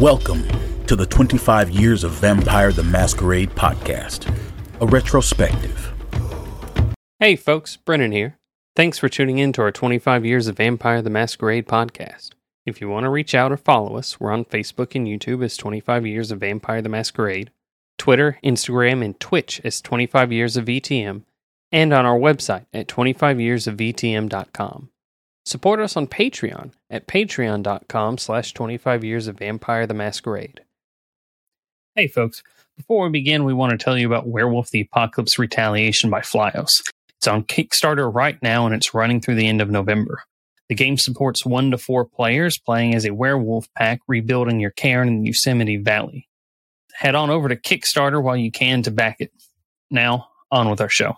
Welcome to the 25 Years of Vampire the Masquerade podcast, a retrospective. Hey folks, Brennan here. Thanks for tuning in to our 25 Years of Vampire the Masquerade podcast. If you want to reach out or follow us, we're on Facebook and YouTube as 25 Years of Vampire the Masquerade, Twitter, Instagram, and Twitch as 25 Years of VTM, and on our website at 25yearsofvtm.com. Support us on Patreon at patreon.com slash 25 years of Vampire the Masquerade. Hey folks, before we begin, we want to tell you about Werewolf the Apocalypse Retaliation by Flyos. It's on Kickstarter right now and it's running through the end of November. The game supports one to four players playing as a werewolf pack rebuilding your cairn in the Yosemite Valley. Head on over to Kickstarter while you can to back it. Now, on with our show.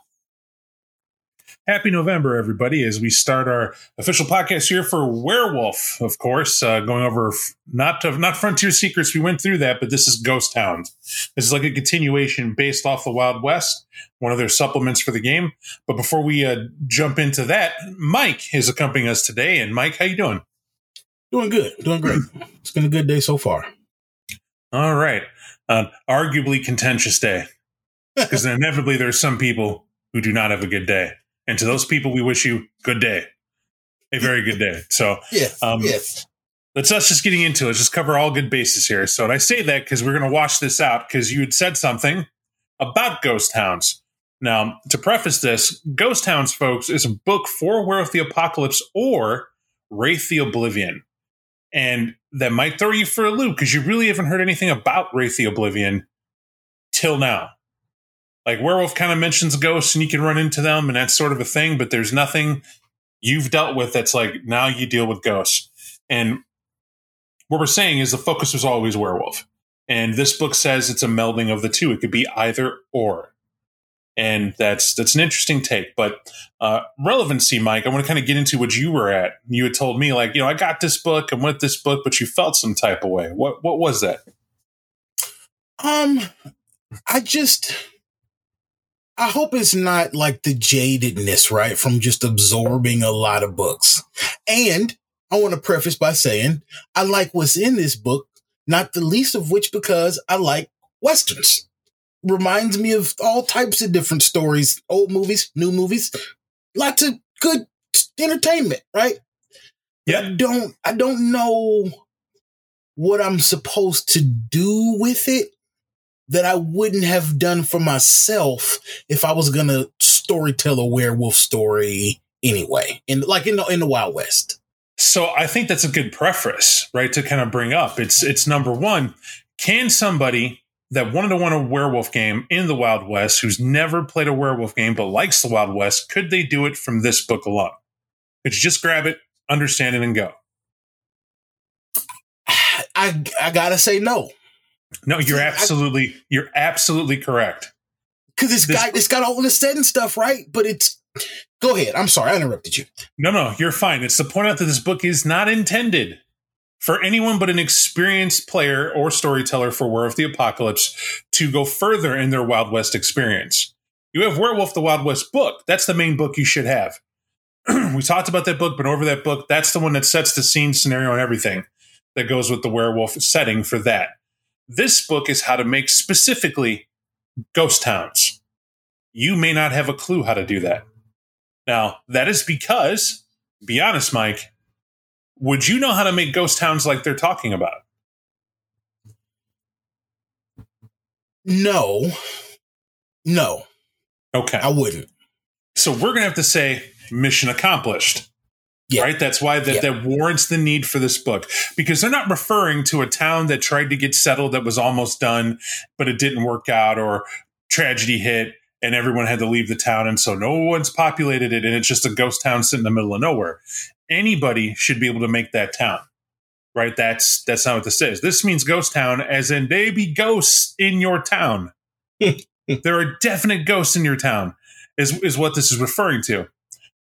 Happy November, everybody, as we start our official podcast here for Werewolf, of course, uh, going over not to, not Frontier Secrets. We went through that, but this is Ghost Towns. This is like a continuation based off the Wild West, one of their supplements for the game. But before we uh, jump into that, Mike is accompanying us today. And Mike, how you doing? Doing good, doing great. it's been a good day so far. All right, uh, arguably contentious day because inevitably there's some people who do not have a good day. And to those people, we wish you good day, a very good day. So, yes, um, yes. let's us just getting into it. Let's just cover all good bases here. So, and I say that because we're going to wash this out because you had said something about ghost hounds. Now, to preface this, Ghost Towns, folks, is a book for Werewolf the Apocalypse or Wraith the Oblivion. And that might throw you for a loop because you really haven't heard anything about Wraith the Oblivion till now like werewolf kind of mentions ghosts and you can run into them and that's sort of a thing but there's nothing you've dealt with that's like now you deal with ghosts. And what we're saying is the focus was always werewolf. And this book says it's a melding of the two. It could be either or. And that's that's an interesting take but uh, relevancy mike i want to kind of get into what you were at. You had told me like you know i got this book i'm with this book but you felt some type of way. What what was that? Um, I just, I hope it's not like the jadedness, right, from just absorbing a lot of books. And I want to preface by saying I like what's in this book, not the least of which because I like westerns. Reminds me of all types of different stories, old movies, new movies, lots of good entertainment, right? I don't I don't know what I'm supposed to do with it that I wouldn't have done for myself if I was gonna storytell a werewolf story anyway. In like in the in the Wild West. So I think that's a good preface, right? To kind of bring up. It's it's number one. Can somebody that wanted to want a werewolf game in the Wild West, who's never played a werewolf game but likes the Wild West, could they do it from this book alone? Could you just grab it, understand it, and go? I I gotta say no. No, you're absolutely you're absolutely correct. Cause it's This- guy, it's got all this said and stuff, right? But it's go ahead. I'm sorry, I interrupted you. No, no, you're fine. It's to point out that this book is not intended for anyone but an experienced player or storyteller for Werewolf the Apocalypse to go further in their Wild West experience. You have Werewolf the Wild West book. That's the main book you should have. we talked about that book, but over that book, that's the one that sets the scene, scenario, and everything that goes with the werewolf setting for that. This book is how to make specifically ghost towns. You may not have a clue how to do that. Now, that is because, be honest, Mike, would you know how to make ghost towns like they're talking about? No. No, Okay. I wouldn't. So we're going to have to say mission accomplished. Yeah. Right? That's why that, Yeah. that warrants the need for this book because they're not referring to a town that tried to get settled that was almost done, but it didn't work out or tragedy hit and everyone had to leave the town. And so no one's populated it and it's just a ghost town sitting in the middle of nowhere. Anybody should be able to make that town. Right? That's that's not what this is. This means ghost town as in they be ghosts in your town. there are definite ghosts in your town is is what this is referring to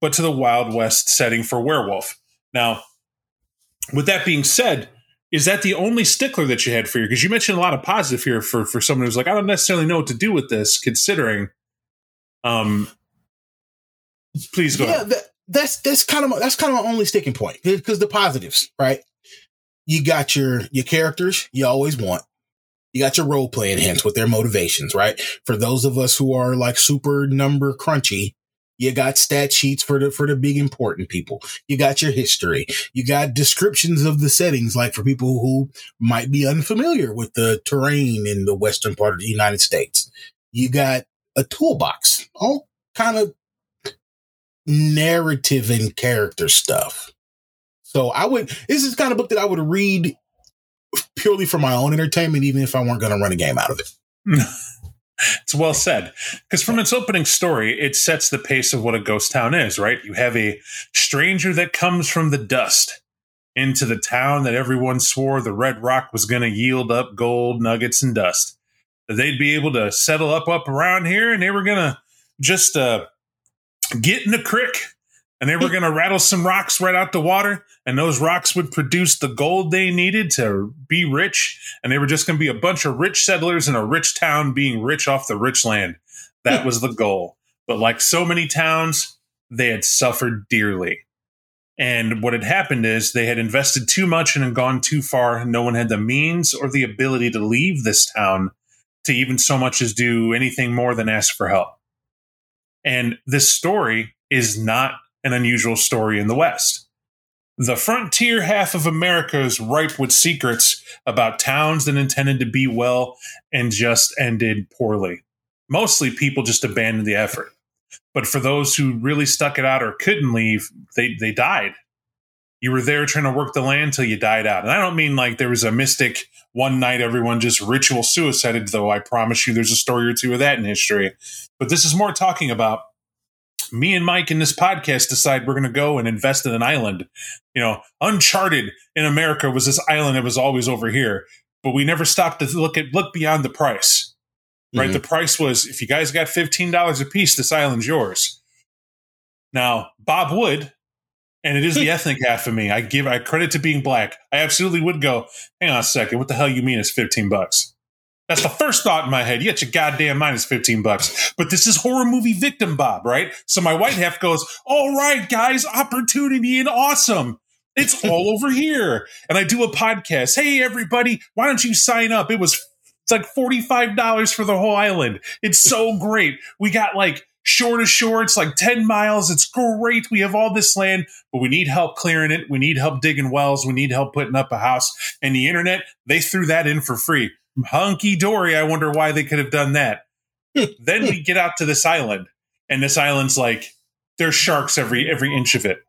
but to the wild west setting for werewolf now with that being said is that the only stickler that you had for you because you mentioned a lot of positive here for for someone who's like i don't necessarily know what to do with this considering um please go yeah, ahead that, that's that's kind of my, that's kind of my only sticking point because the positives, right? you got your your characters you always want. You got your role playing hints with their motivations, right? For those of us who are like super number crunchy, you got stat sheets for the for the big important people. You got your history. You got descriptions of the settings, like for people who might be unfamiliar with the terrain in the western part of the United States. You got a toolbox, all kind of narrative and character stuff. So I would, this is kind of book that I would read purely for my own entertainment, even if I weren't going to run a game out of it. it's well said. Because from its opening story, it sets the pace of what a ghost town is, right? You have a stranger that comes from the dust into the town that everyone swore the Red Rock was going to yield up gold, nuggets, and dust. That they'd be able to settle up up around here, and they were going to just uh, get in the creek and they were going to rattle some rocks right out the water and those rocks would produce the gold they needed to be rich. And they were just going to be a bunch of rich settlers in a rich town being rich off the rich land. That hmm. was the goal. But like so many towns they had suffered dearly. And what had happened is they had invested too much and had gone too far. No one had the means or the ability to leave this town to even so much as do anything more than ask for help. And this story is not an unusual story in the West. The frontier half of America is ripe with secrets about towns that intended to be well and just ended poorly. Mostly people just abandoned the effort. But for those who really stuck it out or couldn't leave, they, they died. You were there trying to work the land till you died out. And I don't mean like there was a mystic one night everyone just ritual suicided, though I promise you there's a story or two of that in history. But this is more talking about me and Mike in this podcast decide we're going to go and invest in an island. You know, Uncharted in America was this island that was always over here, but we never stopped to look at look beyond the price. Right, mm-hmm. the price was if you guys got fifteen dollars a piece, this island's yours. Now, Bob Wood, and it is the ethnic half of me. I give I credit to being black. I absolutely would go. Hang on a second, what the hell you mean it's fifteen bucks? That's the first thought in my head. You got your goddamn minus 15 bucks. But this is horror movie victim Bob, right? So my white half goes, all right, guys, opportunity and awesome. It's all over here. And I do a podcast. Hey, everybody, why don't you sign up? It was, it's like $45 for the whole island. It's so great. We got like shore to shore. It's like 10 miles. It's great. We have all this land, but we need help clearing it. We need help digging wells. We need help putting up a house. And the internet, they threw that in for free hunky dory. I wonder why they could have done that. then we get out to this island, and this island's like there's sharks every every inch of it.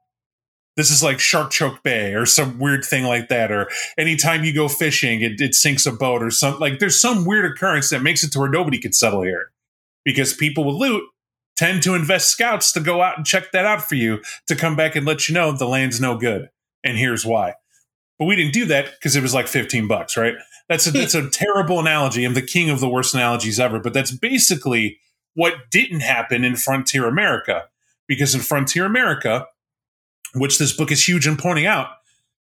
This is like Shark Choke Bay or some weird thing like that. Or anytime you go fishing, it, it sinks a boat or something. Like there's some weird occurrence that makes it to where nobody could settle here because people with loot tend to invest scouts to go out and check that out for you to come back and let you know the land's no good. And here's why. But we didn't do that because it was like 15 bucks, right? That's a, that's a terrible analogy. I'm the king of the worst analogies ever, but that's basically what didn't happen in Frontier America. Because in Frontier America, which this book is huge in pointing out,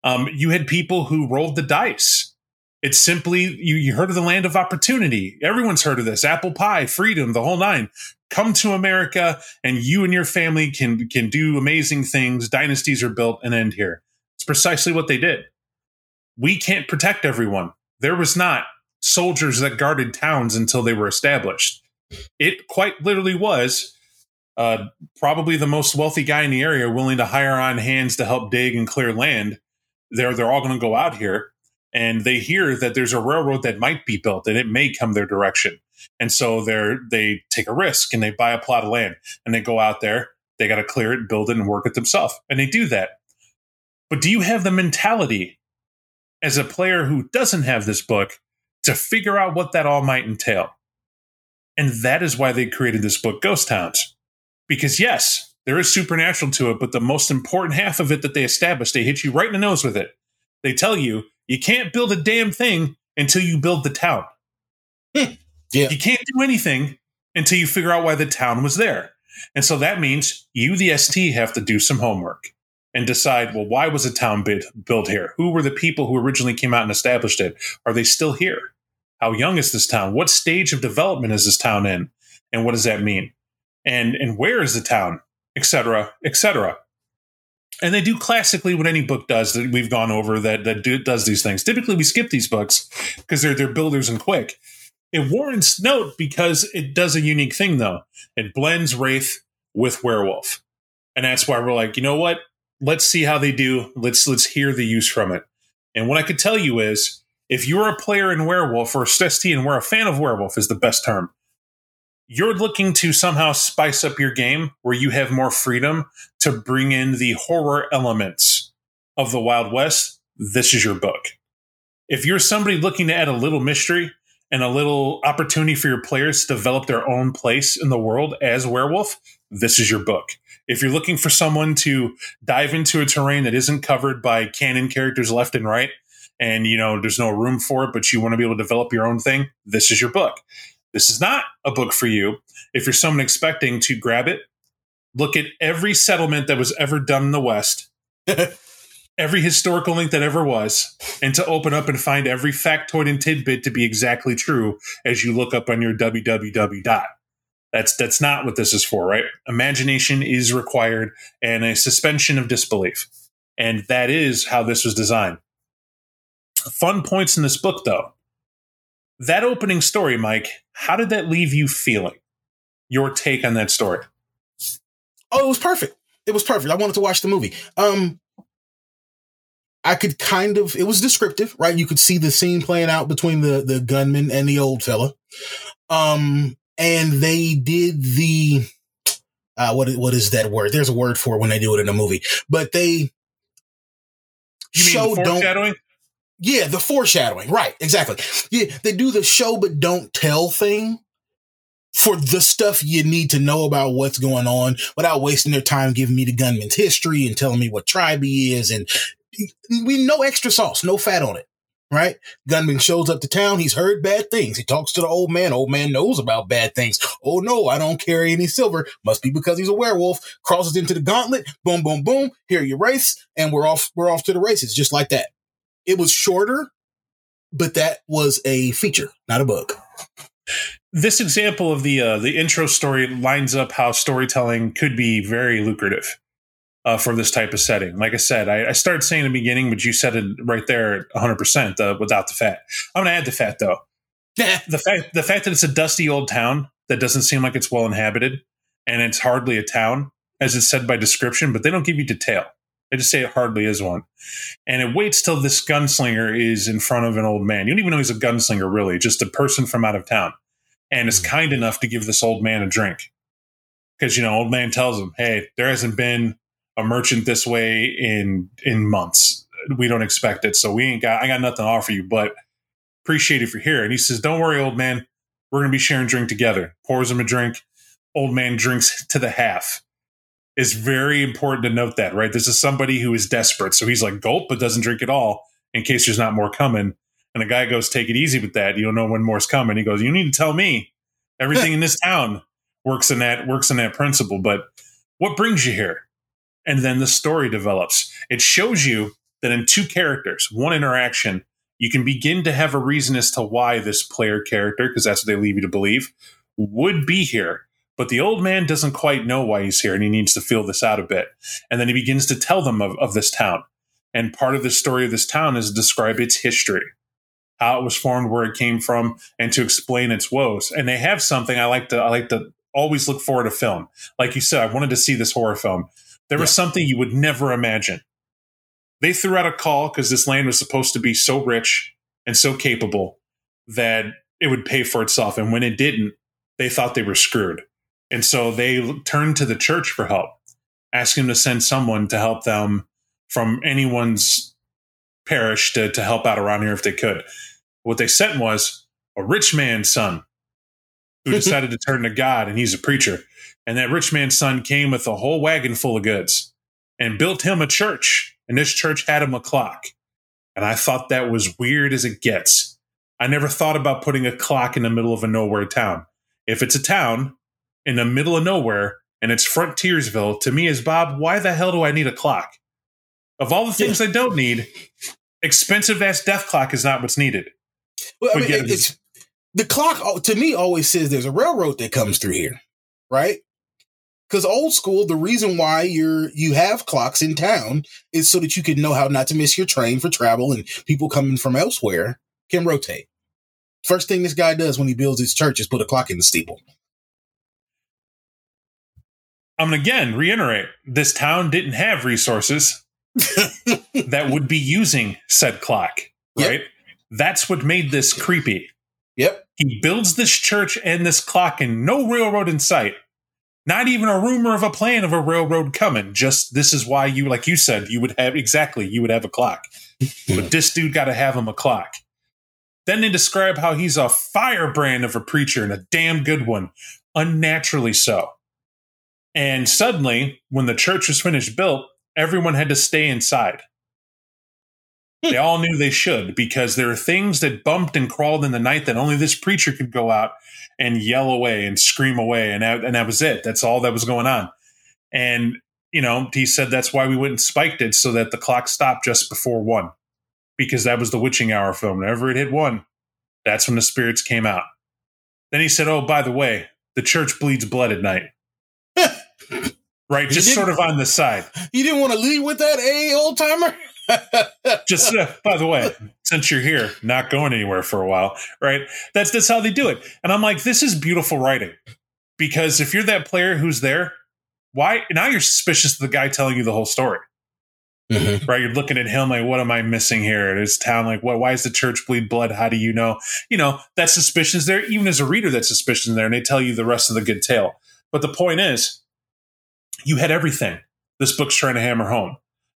um, you had people who rolled the dice. It's simply you, you heard of the land of opportunity. Everyone's heard of this. Apple pie, freedom, the whole nine. Come to America and you and your family can can do amazing things. Dynasties are built and end here. It's precisely what they did. We can't protect everyone there was not soldiers that guarded towns until they were established. It quite literally was uh, probably the most wealthy guy in the area willing to hire on hands to help dig and clear land. They're they're all going to go out here, and they hear that there's a railroad that might be built and it may come their direction. And so they're they take a risk and they buy a plot of land and they go out there. They got to clear it, build it, and work it themselves, and they do that. But do you have the mentality as a player who doesn't have this book to figure out what that all might entail. And that is why they created this book, Ghost Towns. Because yes, there is supernatural to it, but the most important half of it that they established, they hit you right in the nose with it. They tell you you can't build a damn thing until you build the town. Hmm. yeah. You can't do anything until you figure out why the town was there. And so that means you, the ST, have to do some homework and decide, well, why was a town built here? Who were the people who originally came out and established it? Are they still here? How young is this town? What stage of development is this town in? And what does that mean? And and where is the town? Etc. Etc. and they do classically what any book does that we've gone over that that do, does these things. Typically, we skip these books because they're they're builders and quick. It warrants note because it does a unique thing though. It blends wraith with werewolf, and that's why we're like, you know what? Let's see how they do. Let's let's hear the use from it. And what I could tell you is, if you're a player in werewolf or ST and we're a fan of werewolf is the best term you're looking to somehow spice up your game where you have more freedom to bring in the horror elements of the Wild West, this is your book. If you're somebody looking to add a little mystery and a little opportunity for your players to develop their own place in the world as werewolf, this is your book. If you're looking for someone to dive into a terrain that isn't covered by canon characters left and right, and you know there's no room for it, but you want to be able to develop your own thing, this is your book. This is not a book for you. If you're someone expecting to grab it, look at every settlement that was ever done in the West, every historical link that ever was, and to open up and find every factoid and tidbit to be exactly true as you look up on your www dot. That's that's not what this is for, right? Imagination is required and a suspension of disbelief. And that is how this was designed. Fun points in this book though that opening story, Mike, how did that leave you feeling? Your take on that story? Oh, it was perfect. It was perfect. I wanted to watch the movie. Um, I could kind of. It was descriptive, right? You could see the scene playing out between the the gunman and the old fella. Um, and they did the. Uh, what what is that word? There's a word for it when they do it in a movie, but they you show mean foreshadowing? Yeah, the foreshadowing. Right, exactly. Yeah, they do the show but don't tell thing for the stuff you need to know about what's going on without wasting their time giving me the gunman's history and telling me what tribe he is and we no extra sauce, no fat on it. Right? Gunman shows up to town. He's heard bad things. He talks to the old man. Old man knows about bad things. Oh no, I don't carry any silver. Must be because he's a werewolf. Crosses into the gauntlet. Boom, boom, boom. Here you race, and we're off. We're off to the races, just like that. It was shorter, but that was a feature, not a bug. This example of the uh, the intro story lines up how storytelling could be very lucrative uh, for this type of setting. Like I said, I, I started saying in the beginning, but you said it right there, 100 uh, percent without the fat. I'm going to add the fat though. the fact the fact that it's a dusty old town that doesn't seem like it's well inhabited, and it's hardly a town, as it's said by description, but they don't give you detail. I just say it hardly is one. And it waits till this gunslinger is in front of an old man. You don't even know he's a gunslinger, really, just a person from out of town. And is hmm. kind enough to give this old man a drink. Because, you know, old man tells him, hey, there hasn't been a merchant this way in in months. We don't expect it. So we ain't got I got nothing to offer you, but appreciate if you're here. And he says, Don't worry, old man. We're gonna be sharing drink together. Pours him a drink. Old man drinks to the half It's very important to note that, right? This is somebody who is desperate. So he's like, gulp, but doesn't drink at all in case there's not more coming. And the guy goes, take it easy with that. You don't know when more's coming. He goes, you need to tell me everything in this town works in that, works in that principle. But what brings you here? And then the story develops. It shows you that in two characters, one interaction, you can begin to have a reason as to why this player character, because that's what they leave you to believe, would be here but the old man doesn't quite know why he's here and he needs to feel this out a bit. And then he begins to tell them of, of this town. And part of the story of this town is to describe its history, how it was formed, where it came from, and to explain its woes. And they have something I like to I like to always look forward to film. Like you said, I wanted to see this horror film. There yeah. was something you would never imagine. They threw out a call because this land was supposed to be so rich and so capable that it would pay for itself. And when it didn't, they thought they were screwed. And so they turned to the church for help, asking them to send someone to help them from anyone's parish to, to help out around here if they could. What they sent was a rich man's son who decided to turn to God, and he's a preacher. And that rich man's son came with a whole wagon full of goods and built him a church. And this church had him a clock. And I thought that was weird as it gets. I never thought about putting a clock in the middle of a nowhere town. If it's a town, in the middle of nowhere and it's Frontiersville, to me is Bob, why the hell do I need a clock? Of all the things yeah. I don't need, expensive ass death clock is not what's needed. Well, I mean, it's the clock to me always says there's a railroad that comes through here, right? Because old school, the reason why you're you have clocks in town is so that you can know how not to miss your train for travel, and people coming from elsewhere can rotate. First thing this guy does when he builds his church is put a clock in the steeple. I'm going to again reiterate this town didn't have resources that would be using said clock, Yep. right? That's what made this creepy. Yep. He builds this church and this clock and no railroad in sight. Not even a rumor of a plan of a railroad coming. Just this is why you, like you said, you would have exactly, you would have a clock. but this dude got to have him a clock. Then they describe how he's a firebrand of a preacher and a damn good one, unnaturally so. And suddenly, when the church was finished built, everyone had to stay inside. They all knew they should because there are things that bumped and crawled in the night that only this preacher could go out and yell away and scream away, and that, and that was it. That's all that was going on. And you know, he said that's why we went and spiked it so that the clock stopped just before one, because that was the witching hour film. Whenever it hit one, that's when the spirits came out. Then he said, "Oh, by the way, the church bleeds blood at night." right, He just sort of on the side. You didn't want to lead with that, eh, old timer? Just uh, by the way, since you're here, not going anywhere for a while, right? That's that's how they do it. And I'm like, this is beautiful writing because if you're that player who's there, why now you're suspicious of the guy telling you the whole story, Mhm. right? You're looking at him like, what am I missing here? It is town like, what? Why is the church bleed blood? How do you know? You know that suspicion's there. Even as a reader, that suspicion's there, and they tell you the rest of the good tale. But the point is, you had everything. This book's trying to hammer home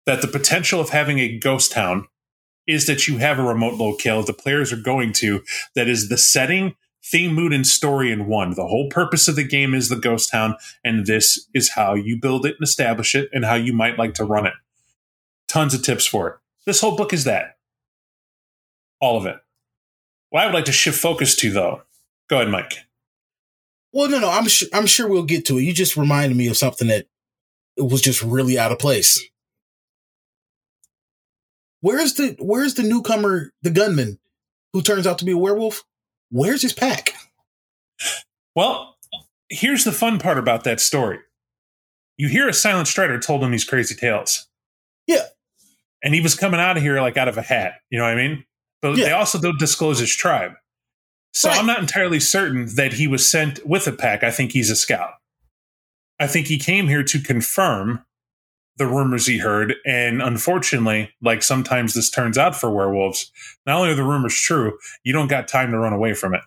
that the potential of having a ghost town is that you have a remote locale the players are going to that is the setting, theme, mood, and story in one. The whole purpose of the game is the ghost town, and this is how you build it and establish it and how you might like to run it. Tons of tips for it. This whole book is that. All of it. What I would like to shift focus to, though, go ahead, Mike. Well, no, no, I'm sure. I'm sure we'll get to it. You just reminded me of something that was just really out of place. Where's the Where's the newcomer, the gunman, who turns out to be a werewolf? Where's his pack? Well, here's the fun part about that story. You hear a silent strider told him these crazy tales. Yeah. And he was coming out of here like out of a hat. You know what I mean? But Yeah. they also don't disclose his tribe. So Right. I'm not entirely certain that he was sent with a pack. I think he's a scout. I think he came here to confirm the rumors he heard. And unfortunately, like sometimes this turns out for werewolves, not only are the rumors true, you don't got time to run away from it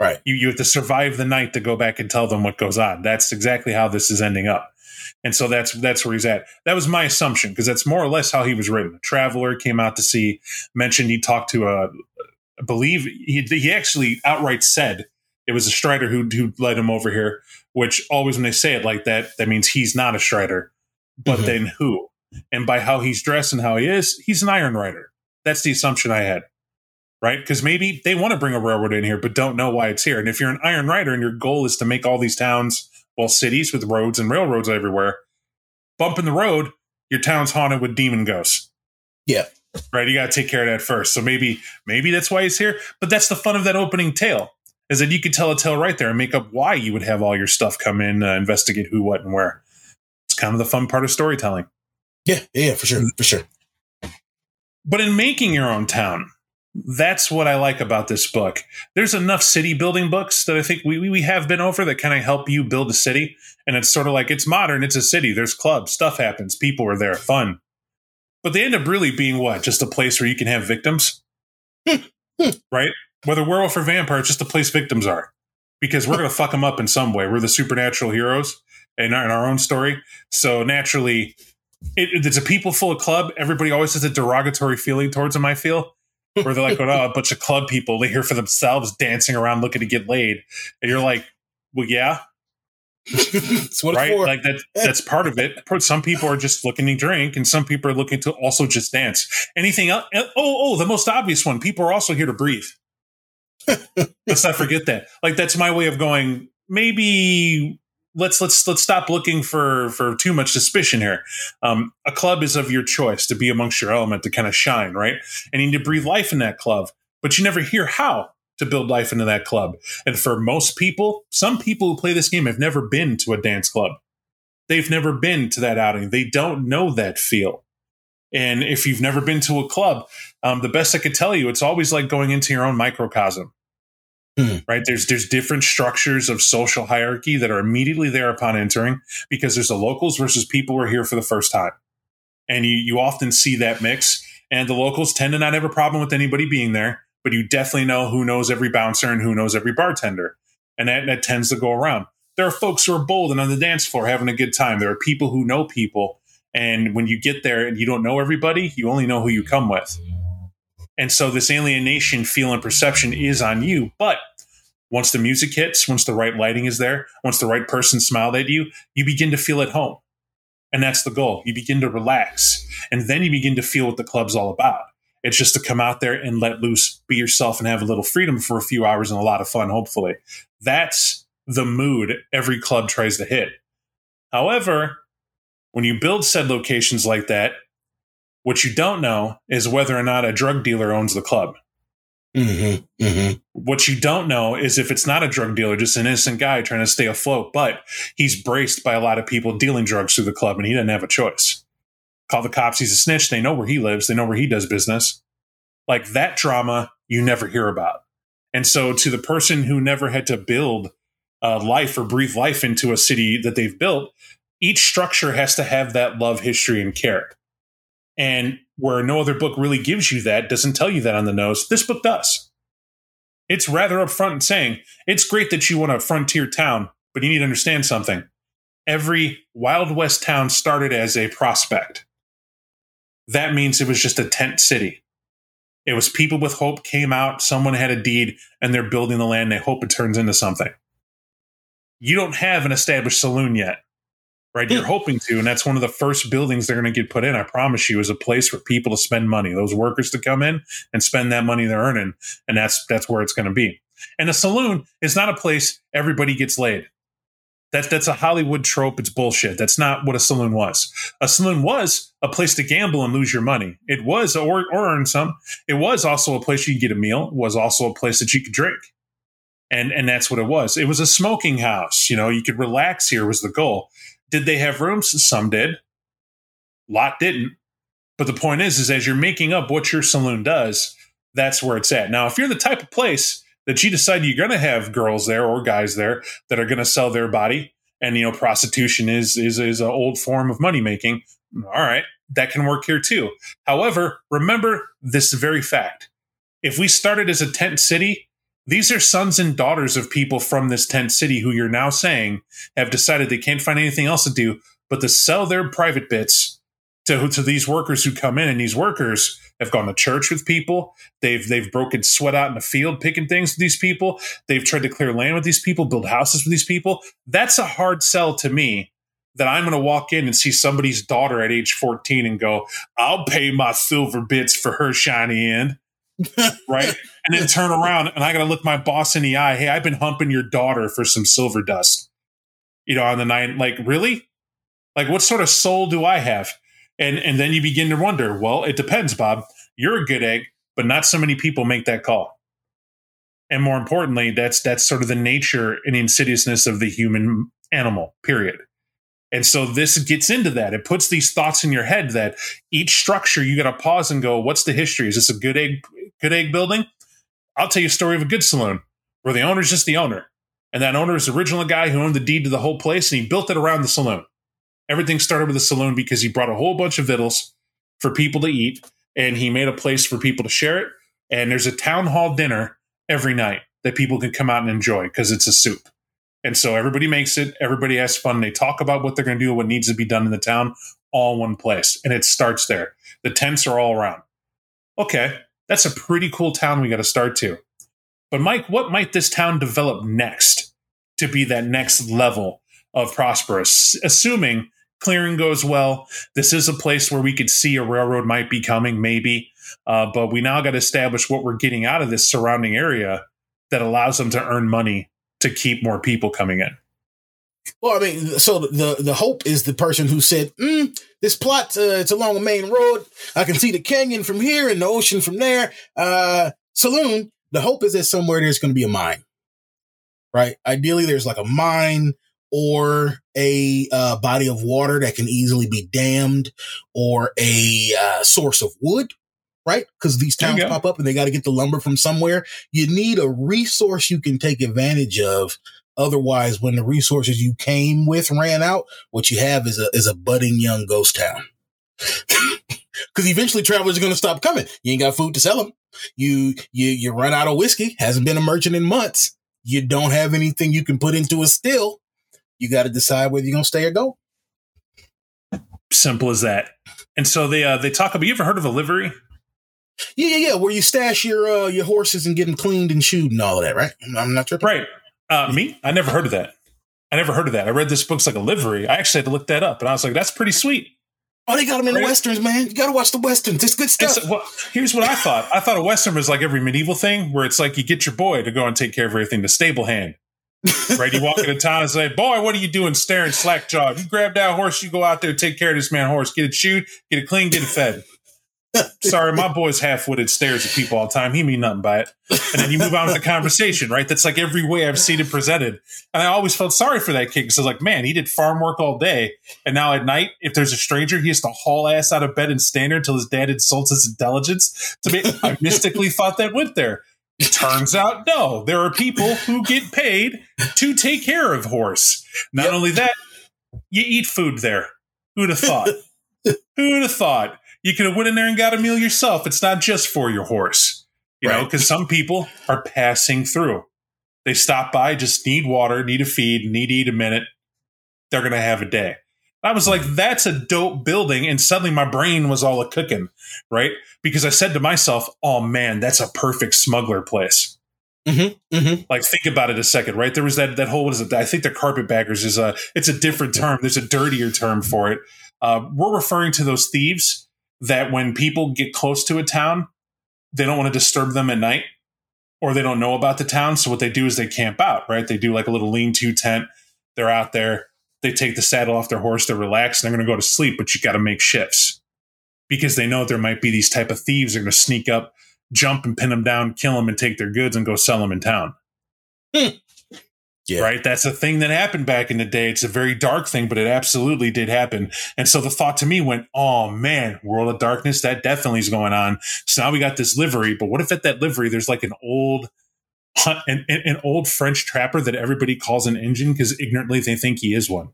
Right. you, you have to survive the night to go back and tell them what goes on. That's exactly how this is ending up. And so that's that's where he's at. That was my assumption because that's more or less how he was written. A traveler came out to see, mentioned he talked to a, I believe he he actually outright said it was a Strider who who led him over here. Which always when they say it like that, that means he's not a Strider. But Mhm. then who? And by how he's dressed and how he is, he's an Iron Rider. That's the assumption I had right? Because maybe they want to bring a railroad in here, but don't know why it's here. And if you're an Iron Rider and your goal is to make all these towns, well, cities with roads and railroads everywhere, bump in the road, your town's haunted with demon ghosts. Yeah. Right. You got to take care of that first. So maybe, maybe that's why he's here. But that's the fun of that opening tale is that you could tell a tale right there and make up why you would have all your stuff come in, uh, investigate who, what, and where. Kind of the fun part of storytelling. Yeah, yeah, for sure, for sure. But in making your own town, that's what I like about this book. There's enough city building books that I think we, we have been over that kind of help you build a city. And it's sort of like it's modern, it's a city, there's clubs, stuff happens, people are there, fun. But they end up really being what? Just a place where you can have victims? Hmm, hmm. right? Whether werewolf or vampire, it's just a place victims are. Because we're going to fuck them up in some way. We're the supernatural heroes in our, in our own story. So naturally, it, it's a people full of club. Everybody always has a derogatory feeling towards them, I feel where they're like, oh, a bunch of club people, they here for themselves, dancing around looking to get laid. And you're like, well, yeah, That's what right? Like that, that's part of it. Some people are just looking to drink, and some people are looking to also just dance. Anything else? Oh, oh, the most obvious one. People are also here to breathe. let's not forget that. Like that's my way of going. Maybe let's let's let's stop looking for for too much suspicion here. Um, a club is of your choice to be amongst your element to kind of shine, right? And you need to breathe life in that club, but you never hear how to build life into that club. And for most people, some people who play this game have never been to a dance club. They've never been to that outing. They don't know that feel. And if you've never been to a club, um, the best I could tell you, it's always like going into your own microcosm. Hmm. Right? There's there's different structures of social hierarchy that are immediately there upon entering because there's the locals versus people who are here for the first time. And you you often see that mix. And the locals tend to not have a problem with anybody being there, but you definitely know who knows every bouncer and who knows every bartender. And that, that tends to go around. There are folks who are bold and on the dance floor having a good time. There are people who know people. And when you get there and you don't know everybody, you only know who you come with. And so this alienation feel and perception is on you. But once the music hits, once the right lighting is there, once the right person smiled at you, you begin to feel at home. And that's the goal. You begin to relax. And then you begin to feel what the club's all about. It's just to come out there and let loose, be yourself, and have a little freedom for a few hours and a lot of fun, hopefully. That's the mood every club tries to hit. However, when you build said locations like that, what you don't know is whether or not a drug dealer owns the club. Mm-hmm, mm-hmm. What you don't know is if it's not a drug dealer, just an innocent guy trying to stay afloat, but he's braced by a lot of people dealing drugs through the club and he doesn't have a choice. Call the cops, he's a snitch. They know where he lives, they know where he does business. Like that drama, you never hear about. And so, to the person who never had to build uh, life or breathe life into a city that they've built, each structure has to have that love, history, and care. And where no other book really gives you that, doesn't tell you that on the nose, this book does. It's rather upfront in saying, it's great that you want a frontier town, but you need to understand something. Every Wild West town started as a prospect. That means it was just a tent city. It was people with hope came out, someone had a deed, and they're building the land. They hope it turns into something. You don't have an established saloon yet right? You're hoping to, and that's one of the first buildings they're going to get put in. I promise you, is a place for people to spend money, those workers to come in and spend that money they're earning, and that's that's where it's going to be. And a saloon is not a place everybody gets laid. That's that's a Hollywood trope. It's bullshit. That's not what a saloon was. A saloon was a place to gamble and lose your money. It was or or earn some. It was also a place you could get a meal. It was also a place that you could drink. And and that's what it was. It was a smoking house. You know, you could relax here was the goal. Did they have rooms? Some did. Lot didn't. But the point is, is as you're making up what your saloon does, that's where it's at. Now, if you're the type of place that you decide you're going to have girls there or guys there that are going to sell their body, and you know, prostitution is is is an old form of money making. All right, that can work here too. However, remember this very fact: if we started as a tent city, these are sons and daughters of people from this tent city who you're now saying have decided they can't find anything else to do but to sell their private bits to, to these workers who come in. And these workers have gone to church with people. They've they've broken sweat out in the field picking things with these people. They've tried to clear land with these people, build houses with these people. That's a hard sell to me that I'm going to walk in and see somebody's daughter at age 14 and go, I'll pay my silver bits for her shiny end. Right? And then turn around and I got to look my boss in the eye. Hey, I've been humping your daughter for some silver dust. You know, on the night, like, really? Like, what sort of soul do I have? And and then you begin to wonder. Well, it depends, Bob. You're a good egg, but not so many people make that call. And more importantly, that's that's sort of the nature and insidiousness of the human animal. Period. And so this gets into that. It puts these thoughts in your head that each structure you got to pause and go, what's the history? Is this a good egg good egg building? I'll tell you a story of a good saloon where the owner's just the owner. And that owner is the original guy who owned the deed to the whole place and he built it around the saloon. Everything started with the saloon because he brought a whole bunch of victuals for people to eat and he made a place for people to share it. And there's a town hall dinner every night that people can come out and enjoy because it's a soup. And so everybody makes it, everybody has fun. They talk about what they're going to do, what needs to be done in the town, all in one place. And it starts there. The tents are all around. Okay, that's a pretty cool town we got to start to. But Mike, what might this town develop next to be that next level of prosperous? Assuming clearing goes well, this is a place where we could see a railroad might be coming, maybe. Uh, but we now got to establish what we're getting out of this surrounding area that allows them to earn money to keep more people coming in. Well, I mean, so the the hope is the person who said, mm, "This plot, uh, it's along a main road. I can see the canyon from here and the ocean from there. Uh, saloon, the hope is that somewhere there's going to be a mine, right? Ideally, there's like a mine or a uh, body of water that can easily be dammed or a uh, source of wood, right? Because these towns pop up and they got to get the lumber from somewhere. You need a resource you can take advantage of. Otherwise, when the resources you came with ran out, what you have is a is a budding young ghost town. Because eventually, travelers are going to stop coming. You ain't got food to sell them. You you you run out of whiskey. Hasn't been a merchant in months. You don't have anything you can put into a still. You got to decide whether you're going to stay or go. Simple as that. And so they uh, they talk about. You ever heard of a livery? Yeah, yeah, yeah. Where you stash your uh, your horses and get them cleaned and shoed and all of that, right? I'm- not tripping. Right. Uh, me? I never heard of that. I never heard of that. I read this book's like a livery. I actually had to look that up, and I was like, that's pretty sweet. Oh, they got them in the Right. westerns, man. You got to watch the westerns. It's good stuff. so, well, here's what I thought. I thought a western was like every medieval thing, where it's like you get your boy to go and take care of everything, the stable hand. right? You walk into town and say, "Boy, what are you doing, staring slack jawed? You grab that horse, you go out there, take care of this man horse, get it shoed, get it clean, get it fed." Sorry, my boy's half witted, stares at people all the time. He mean nothing by it. And then you move on with the conversation, right? That's like every way I've seen it presented. And I always felt sorry for that kid because I was like, man, he did farm work all day. And now at night, if there's a stranger, he has to haul ass out of bed and stand there until his dad insults his intelligence. To me, I mystically thought that went there. It turns out, no. There are people who get paid to take care of horse. Not Yep. only that, you eat food there. Who'd have thought? Who'd have thought? You could have went in there and got a meal yourself. It's not just for your horse, you know, because some people are passing through. They stop by, just need water, need a feed, need to eat a minute. They're going to have a day. I was like, that's a dope building. And suddenly my brain was all a cooking, right? Because I said to myself, oh man, that's a perfect smuggler place. Mm-hmm. Mm-hmm. Like, think about it a second, right? There was that that whole what is it? I think the carpetbaggers is a it's a different term. There's a dirtier term for it. Uh, we're referring to those thieves that when people get close to a town, they don't want to disturb them at night, or they don't know about the town. So what they do is they camp out, right? They do like a little lean-to tent. They're out there. They take the saddle off their horse. They're relaxed. And they're going to go to sleep, but you got to make shifts because they know there might be these type of thieves. They're going to sneak up, jump and pin them down, kill them, and take their goods and go sell them in town. Hmm. Yeah. Right. That's a thing that happened back in the day. It's a very dark thing, but it absolutely did happen. And so the thought to me went, oh man, World of Darkness, that definitely is going on. So now we got this livery, but what if at that livery there's like an old uh, an, an, an old French trapper that everybody calls an Indian because ignorantly they think he is one.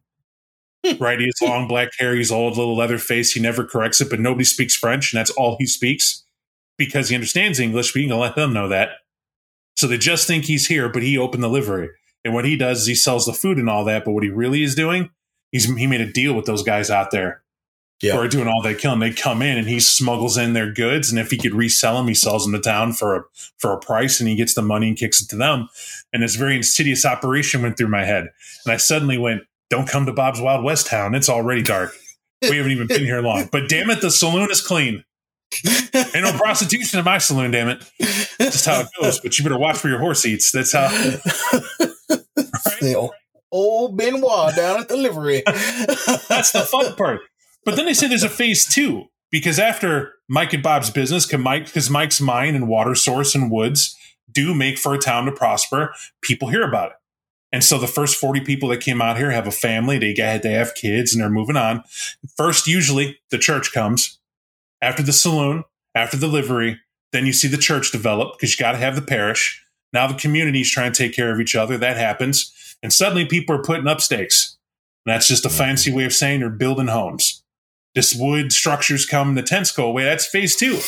Hmm. right? He has long black hair, he's old, little leather face, he never corrects it, but nobody speaks French, and that's all he speaks because he understands English, but you can let them know that. So they just think he's here, but he opened the livery. And what he does is he sells the food and all that. But what he really is doing, he's he made a deal with those guys out there Yeah. who are doing all that killing. They come in and he smuggles in their goods, and if he could resell them, he sells them to town for a for a price, and he gets the money and kicks it to them. And this very insidious operation went through my head, and I suddenly went, "Don't come to Bob's Wild West Town. It's already dark. We haven't even been here long. But damn it, the saloon is clean. Ain't no prostitution in my saloon. Damn it, just how it goes. But you better watch where your horse eats. That's how." The old, oh, old Benoit down at the livery. That's the fun part. But then they say there's a phase two because after Mike and Bob's business, can Mike because Mike's mine and water source and woods do make for a town to prosper. People hear about it, and so the first forty people that came out here have a family. They got they have kids and they're moving on. First, usually the church comes after the saloon, after the livery. Then you see the church develop because you got to have the parish. Now the community is trying to take care of each other. That happens, and suddenly people are putting up stakes. And that's just a mm-hmm. fancy way of saying they're building homes. This wood structures come, the tents go away. That's phase two.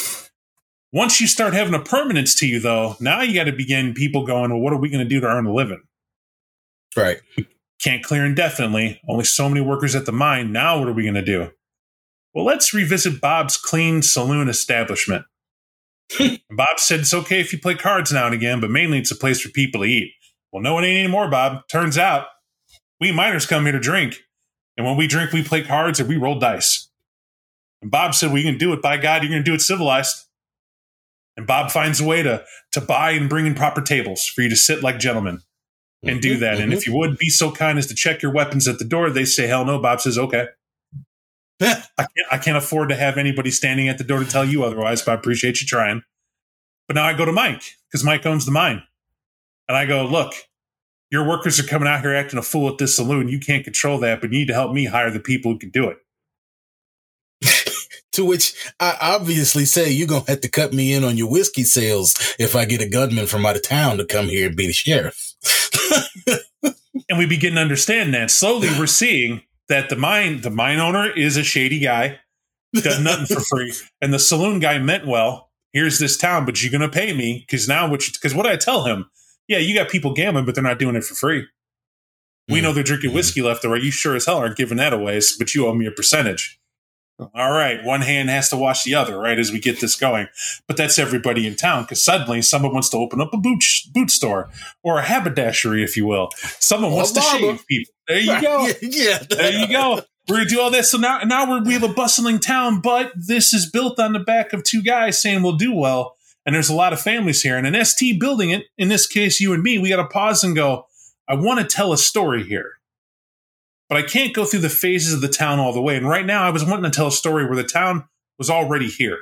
Once you start having a permanence to you, though, now you got to begin people going, well, what are we going to do to earn a living? right. Can't clear indefinitely. Only so many workers at the mine. Now, what are we going to do? Well, let's revisit Bob's clean saloon establishment. Bob said it's okay if you play cards now and again, but mainly it's a place for people to eat. Well, no, it ain't anymore, Bob. Turns out we miners come here to drink. And when we drink, we play cards or we roll dice. And Bob said, Well, you can do it. By God, you're going to do it civilized. And Bob finds a way to, to buy and bring in proper tables for you to sit like gentlemen and do mm-hmm, that. And if mm-hmm. you would be so kind as to check your weapons at the door, they say, Hell no. Bob says, Okay. I can't, I can't afford to have anybody standing at the door to tell you otherwise, but I appreciate you trying. But now I go to Mike because Mike owns the mine. And I go, look, your workers are coming out here acting a fool at this saloon. You can't control that, but you need to help me hire the people who can do it. to which I obviously say you're gonna have to cut me in on your whiskey sales if I get a gunman from out of town to come here and be the sheriff. and we begin to understand that slowly we're seeing that the mine the mine owner is a shady guy, does nothing for free, and the saloon guy meant well. Here's this town, but you're gonna pay me because now which because what I tell him yeah, you got people gambling, but they're not doing it for free. We mm. know they're drinking whiskey left or right. You sure as hell aren't giving that away, but you owe me a percentage. All right, one hand has to wash the other, right? As we get this going, but that's everybody in town because suddenly someone wants to open up a boot boot store or a haberdashery, if you will. Someone wants to shave people. There you go. yeah, there you go. We're gonna do all this. So now, now we're, we have a bustling town, but this is built on the back of two guys saying we'll do well and there's a lot of families here. And an ST building it, in this case, you and me, we got to pause and go, I want to tell a story here. But I can't go through the phases of the town all the way. And right now, I was wanting to tell a story where the town was already here.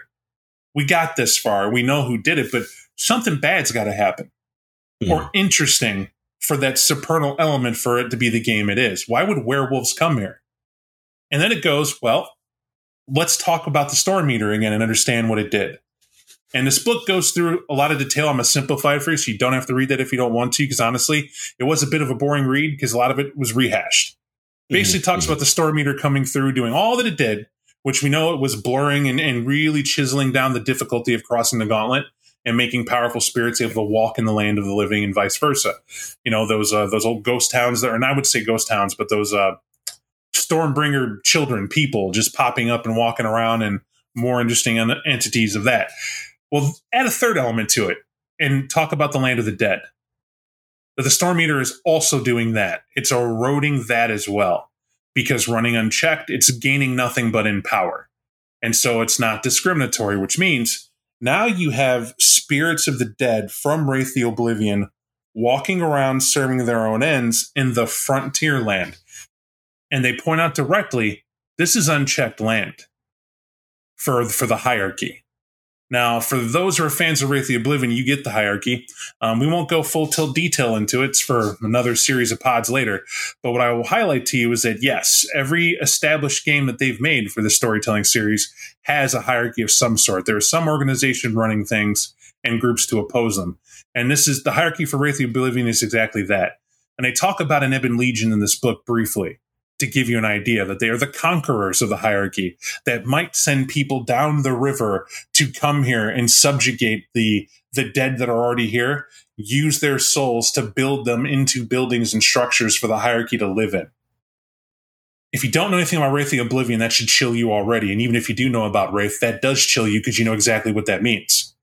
We got this far. We know who did it, but something bad's got to happen mm. or interesting for that supernal element for it to be the game it is. Why would werewolves come here? And then it goes, well, let's talk about the storm eater again and understand what it did. And this book goes through a lot of detail. I'm going to simplify it for you so you don't have to read that if you don't want to, because honestly, it was a bit of a boring read because a lot of it was rehashed. Basically, mm-hmm. talks about the storm eater coming through, doing all that it did, which we know it was blurring and, and really chiseling down the difficulty of crossing the gauntlet and making powerful spirits able to walk in the land of the living and vice versa. You know, those uh, those old ghost towns there, and I would say ghost towns, but those uh, Stormbringer children, people just popping up and walking around and more interesting entities of that. Well, add a third element to it and talk about the land of the dead. But the storm eater is also doing that. It's eroding that as well because running unchecked, it's gaining nothing but in power. And so it's not discriminatory, which means now you have spirits of the dead from Wraith the Oblivion walking around serving their own ends in the frontier land. And they point out directly this is unchecked land for, for the hierarchy. Now, for those who are fans of Wraith the Oblivion, you get the hierarchy. Um, we won't go full tilt detail into it. It's for another series of pods later. But what I will highlight to you is that yes, every established game that they've made for the storytelling series has a hierarchy of some sort. There is some organization running things and groups to oppose them. And this is the hierarchy for Wraith the Oblivion is exactly that. And they talk about an Ebon Legion in this book briefly to give you an idea that they are the conquerors of the hierarchy that might send people down the river to come here and subjugate the the dead that are already here use their souls to build them into buildings and structures for the hierarchy to live in if you don't know anything about Wraith the Oblivion, that should chill you already. And even if you do know about Wraith, that does chill you because you know exactly what that means.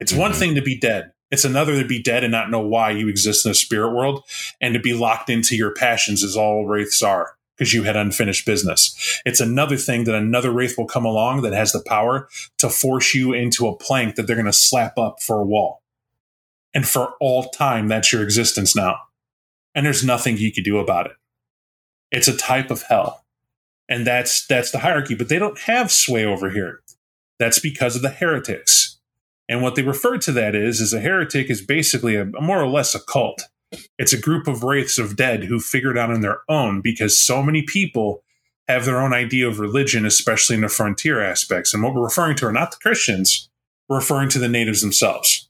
It's mm-hmm. one thing to be dead. It's another to be dead and not know why you exist in the spirit world, and to be locked into your passions is all wraiths are because you had unfinished business. It's another thing that another wraith will come along that has the power to force you into a plank that they're going to slap up for a wall. And for all time, that's your existence now. And there's nothing you could do about it. It's a type of hell. And that's that's the hierarchy, but they don't have sway over here. That's because of the heretics. And what they refer to that is, is a heretic is basically a, a more or less a cult. It's a group of wraiths of dead who figured out on their own because so many people have their own idea of religion, especially in the frontier aspects. And what we're referring to are not the Christians, we're referring to the natives themselves.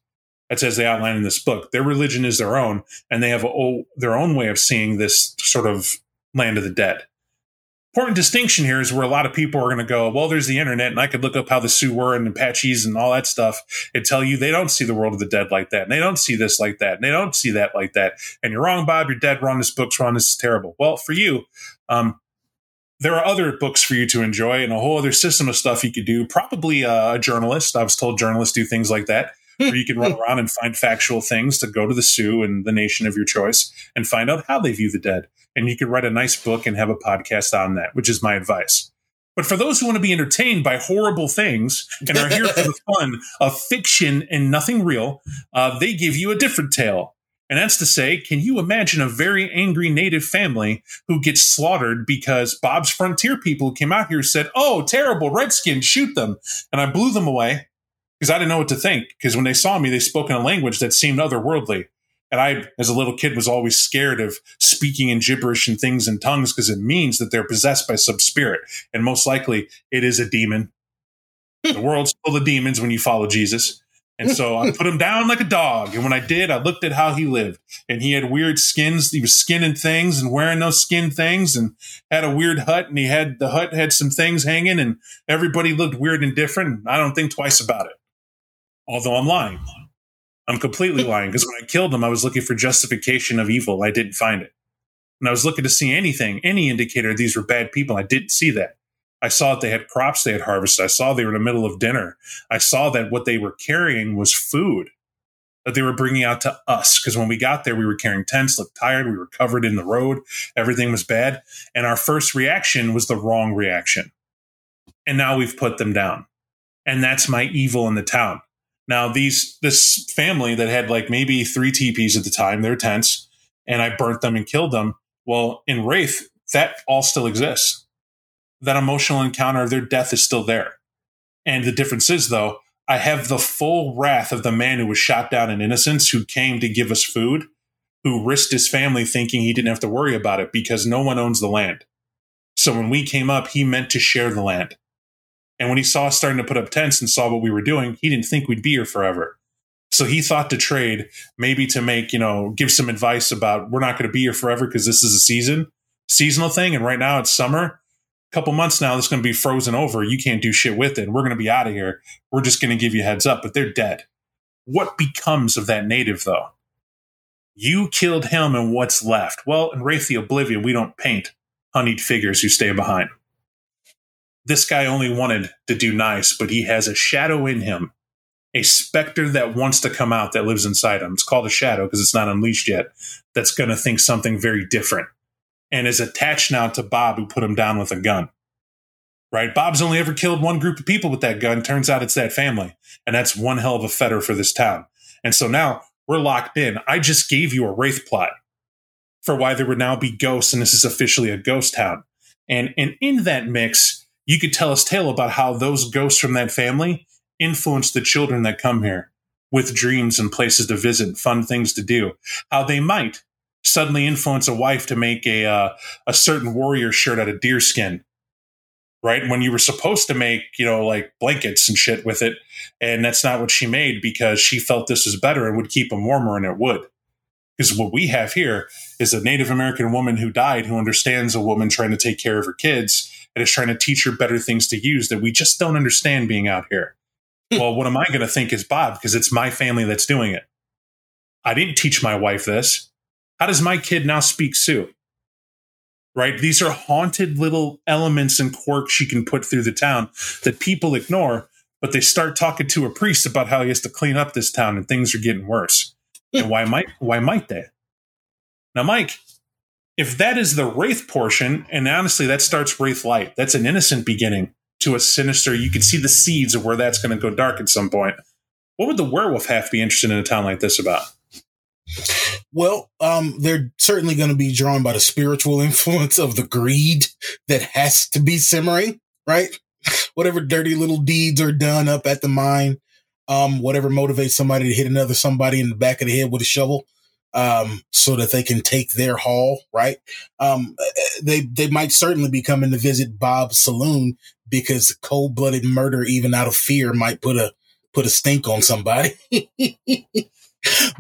That's as they outline in this book. Their religion is their own, and they have a, their own way of seeing this sort of land of the dead important distinction here is where a lot of people are going to go, well, there's the internet, and I could look up how the Sioux were and Apaches and all that stuff and tell you they don't see the world of the dead like that, and they don't see this like that, and they don't see that like that. And you're wrong, Bob. You're dead wrong. This book's wrong. This is terrible. Well, for you, um, there are other books for you to enjoy and a whole other system of stuff you could do. Probably uh, a journalist. I was told journalists do things like that. where you can run around and find factual things to go to the Sioux and the nation of your choice and find out how they view the dead and you could write a nice book and have a podcast on that, which is my advice. But for those who want to be entertained by horrible things and are here for the fun of fiction and nothing real, uh, they give you a different tale. And that's to say, can you imagine a very angry native family who gets slaughtered because Bob's frontier people came out here said, Oh, terrible, Redskins, shoot them. And I blew them away. because I didn't know what to think. Because when they saw me, they spoke in a language that seemed otherworldly. And I, as a little kid, was always scared of speaking in gibberish and things in tongues because it means that they're possessed by some spirit. And most likely it is a demon. the world's full of demons when you follow Jesus. And so I put him down like a dog. And when I did, I looked at how he lived. And he had weird skins. He was skinning things and wearing those skin things and had a weird hut. And he had the hut had some things hanging and everybody looked weird and different. I don't think twice about it. Although I'm lying. I'm completely lying because when I killed them, I was looking for justification of evil. I didn't find it. And I was looking to see anything, any indicator these were bad people. I didn't see that. I saw that they had crops they had harvested. I saw they were in the middle of dinner. I saw that what they were carrying was food that they were bringing out to us. Because when we got there, we were carrying tents, looked tired, we were covered in the road, everything was bad. And our first reaction was the wrong reaction. And now we've put them down. And that's my evil in the town. Now, these this family that had like maybe three teepees at the time, their tents, and I burnt them and killed them. Well, in Wraith, that all still exists that emotional encounter, of their death is still there. And the difference is, though, I have the full wrath of the man who was shot down in innocence, who came to give us food, who risked his family thinking he didn't have to worry about it because no one owns the land. So when we came up, he meant to share the land. And when he saw us starting to put up tents and saw what we were doing, he didn't think we'd be here forever. So he thought to trade, maybe to make, you know, give some advice about we're not going to be here forever because this is a season, seasonal thing. And right now it's summer A couple months now, this going to be frozen over. You can't do shit with it. We're going to be out of here. We're just going to give you heads up, but they're dead. What becomes of that native, though? You killed him, and what's left? Well, in Wraith the Oblivion, we don't paint honeyed figures who stay behind. This guy only wanted to do nice, but he has a shadow in him, a specter that wants to come out that lives inside him. It's called a shadow because it's not unleashed yet. That's going to think something very different and is attached now to Bob, who put him down with a gun. Right? Bob's only ever killed one group of people with that gun. Turns out it's that family. And that's one hell of a fetter for this town. And so now we're locked in. I just gave you a Wraith plot for why there would now be ghosts, and this is officially a ghost town. And, and in that mix, you could tell us tale about how those ghosts from that family influence the children that come here with dreams and places to visit, fun things to do. How they might suddenly influence a wife to make a uh, a certain warrior shirt out of deer skin. Right? When you were supposed to make you know like blankets and shit with it and that's not what she made because she felt this was better and would keep them warmer and it would. Because what we have here is a native american woman who died who understands a woman trying to take care of her kids and is trying to teach her better things to use that we just don't understand being out here hmm. well what am i going to think is bob because it's my family that's doing it i didn't teach my wife this how does my kid now speak Sioux? Right? These are haunted little elements and quirks you can put through the town that people ignore, but they start talking to a priest about how he has to clean up this town and things are getting worse. and why might why might they? Now, Mike, if that is the Wraith portion, and honestly, that starts Wraith Light, that's an innocent beginning to a sinister. You can see the seeds of where that's going to go dark at some point. What would the werewolf to be interested in a town like this about? Well, um, they're certainly going to be drawn by the spiritual influence of the greed that has to be simmering, right? Whatever dirty little deeds are done up at the mine, um, whatever motivates somebody to hit another somebody in the back of the head with a shovel, um, so that they can take their haul, right? Um, they they might certainly be coming to visit Bob's saloon because cold blooded murder, even out of fear, might put a put a stink on somebody.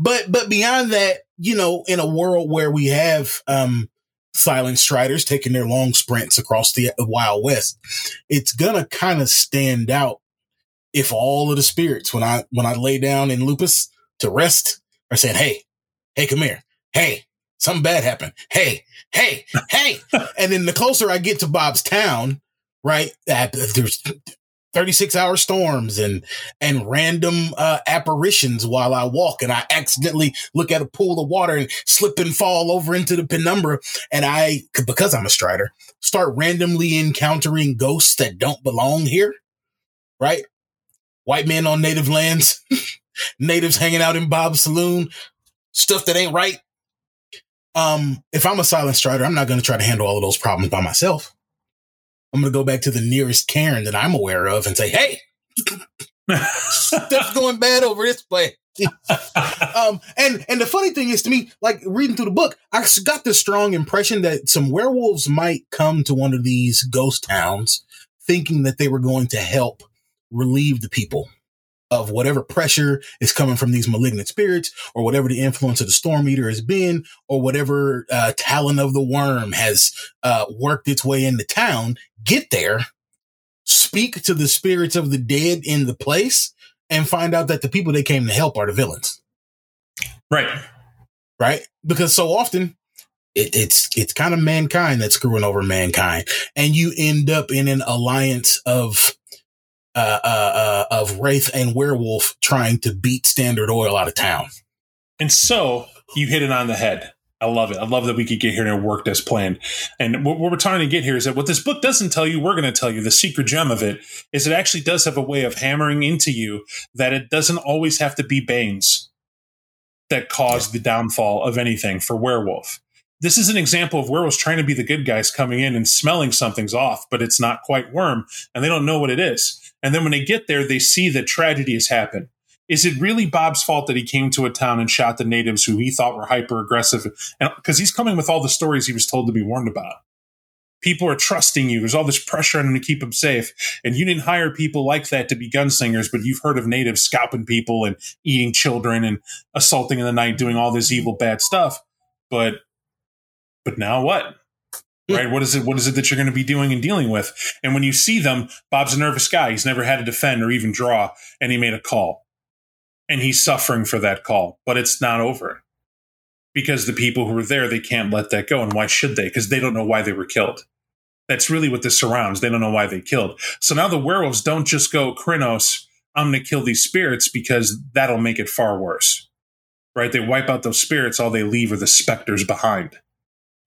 but but beyond that, you know, in a world where we have um silent striders taking their long sprints across the Wild West, it's gonna kind of stand out if all of the spirits when I when I lay down in lupus to rest are saying, Hey, hey, come here. Hey, something bad happened. Hey, hey, hey. and then the closer I get to Bob's town, right? Uh, there's 36 hour storms and and random uh, apparitions while I walk and I accidentally look at a pool of water and slip and fall over into the penumbra and I because I'm a strider start randomly encountering ghosts that don't belong here right white men on native lands natives hanging out in Bob's saloon stuff that ain't right um if I'm a silent strider I'm not going to try to handle all of those problems by myself I'm going to go back to the nearest Cairn that I'm aware of and say, hey, stuff's going bad over this place. um, and and the funny thing is to me, like reading through the book, I got the strong impression that some werewolves might come to one of these ghost towns, thinking that they were going to help relieve the people of whatever pressure is coming from these malignant spirits or whatever the influence of the storm eater has been or whatever uh, talon of the worm has uh, worked its way into town get there speak to the spirits of the dead in the place and find out that the people they came to help are the villains. Right. Right? Because so often it, it's it's kind of mankind that's screwing over mankind. And you end up in an alliance of uh, uh, uh, of Wraith and Werewolf trying to beat Standard Oil out of town. And so you hit it on the head. I love it. I love that we could get here and it worked as planned. And what, we're trying to get here is that what this book doesn't tell you, we're going to tell you. The secret gem of it is it actually does have a way of hammering into you that it doesn't always have to be Banes that cause the downfall of anything for Werewolf. This is an example of Werewolf's trying to be the good guys coming in and smelling something's off, but it's not quite worm, and they don't know what it is. And then when they get there, they see that tragedy has happened. Is it really Bob's fault that he came to a town and shot the natives who he thought were hyper aggressive? Because he's coming with all the stories he was told to be warned about. People are trusting you. There's all this pressure on him to keep them safe. And you didn't hire people like that to be gunslingers, but you've heard of natives scalping people and eating children and assaulting in the night, doing all this evil, bad stuff. But, but now what? Right? What is it? What is it that you're going to be doing and dealing with? And when you see them, Bob's a nervous guy. He's never had to defend or even draw, and he made a call, and he's suffering for that call. But it's not over because the people who were there they can't let that go, and why should they? Because they don't know why they were killed. That's really what this surrounds. They don't know why they killed. So now the werewolves don't just go, Crinos, I'm going to kill these spirits because that'll make it far worse. Right? They wipe out those spirits. All they leave are the specters behind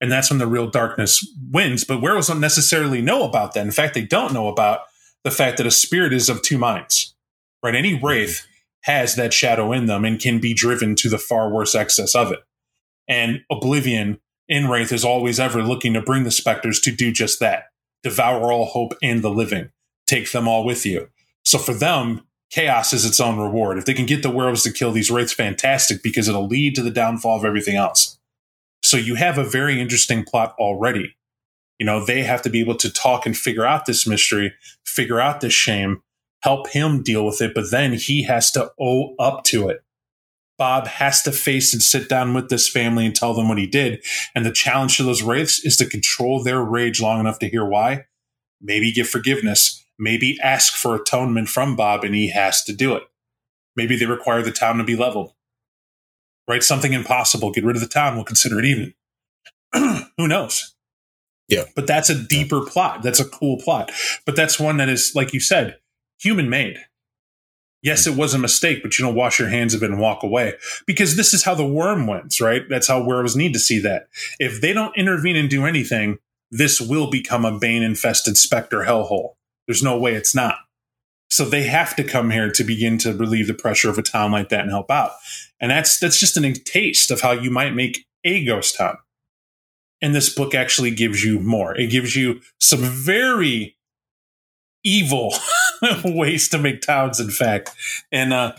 and that's when the real darkness wins. But werewolves don't necessarily know about that. In fact, they don't know about the fact that a spirit is of two minds. Right? Any wraith has that shadow in them and can be driven to the far worse excess of it. And Oblivion in Wraith is always ever looking to bring the specters to do just that devour all hope and the living, take them all with you. So for them, chaos is its own reward. If they can get the werewolves to kill these wraiths, fantastic, because it'll lead to the downfall of everything else. So you have a very interesting plot already. You know, they have to be able to talk and figure out this mystery, figure out this shame, help him deal with it, but then he has to owe up to it. Bob has to face and sit down with this family and tell them what he did. And the challenge to those wraiths is to control their rage long enough to hear why, maybe give forgiveness, maybe ask for atonement from Bob, and he has to do it. Maybe they require the town to be leveled right? Something impossible. Get rid of the town. We'll consider it even. Who knows? Yeah. But that's a deeper plot. That's a cool plot. But that's one that is, like you said, human made. Yes, it was a mistake, but you don't wash your hands of it and walk away because this is how the worm wins, right? That's how werewolves need to see that. If they don't intervene and do anything, this will become a bane infested specter hellhole. There's no way it's not. So they have to come here to begin to relieve the pressure of a town like that and help out. And that's that's just a taste of how you might make a ghost town. And this book actually gives you more. It gives you some very evil ways to make towns, in fact. And uh,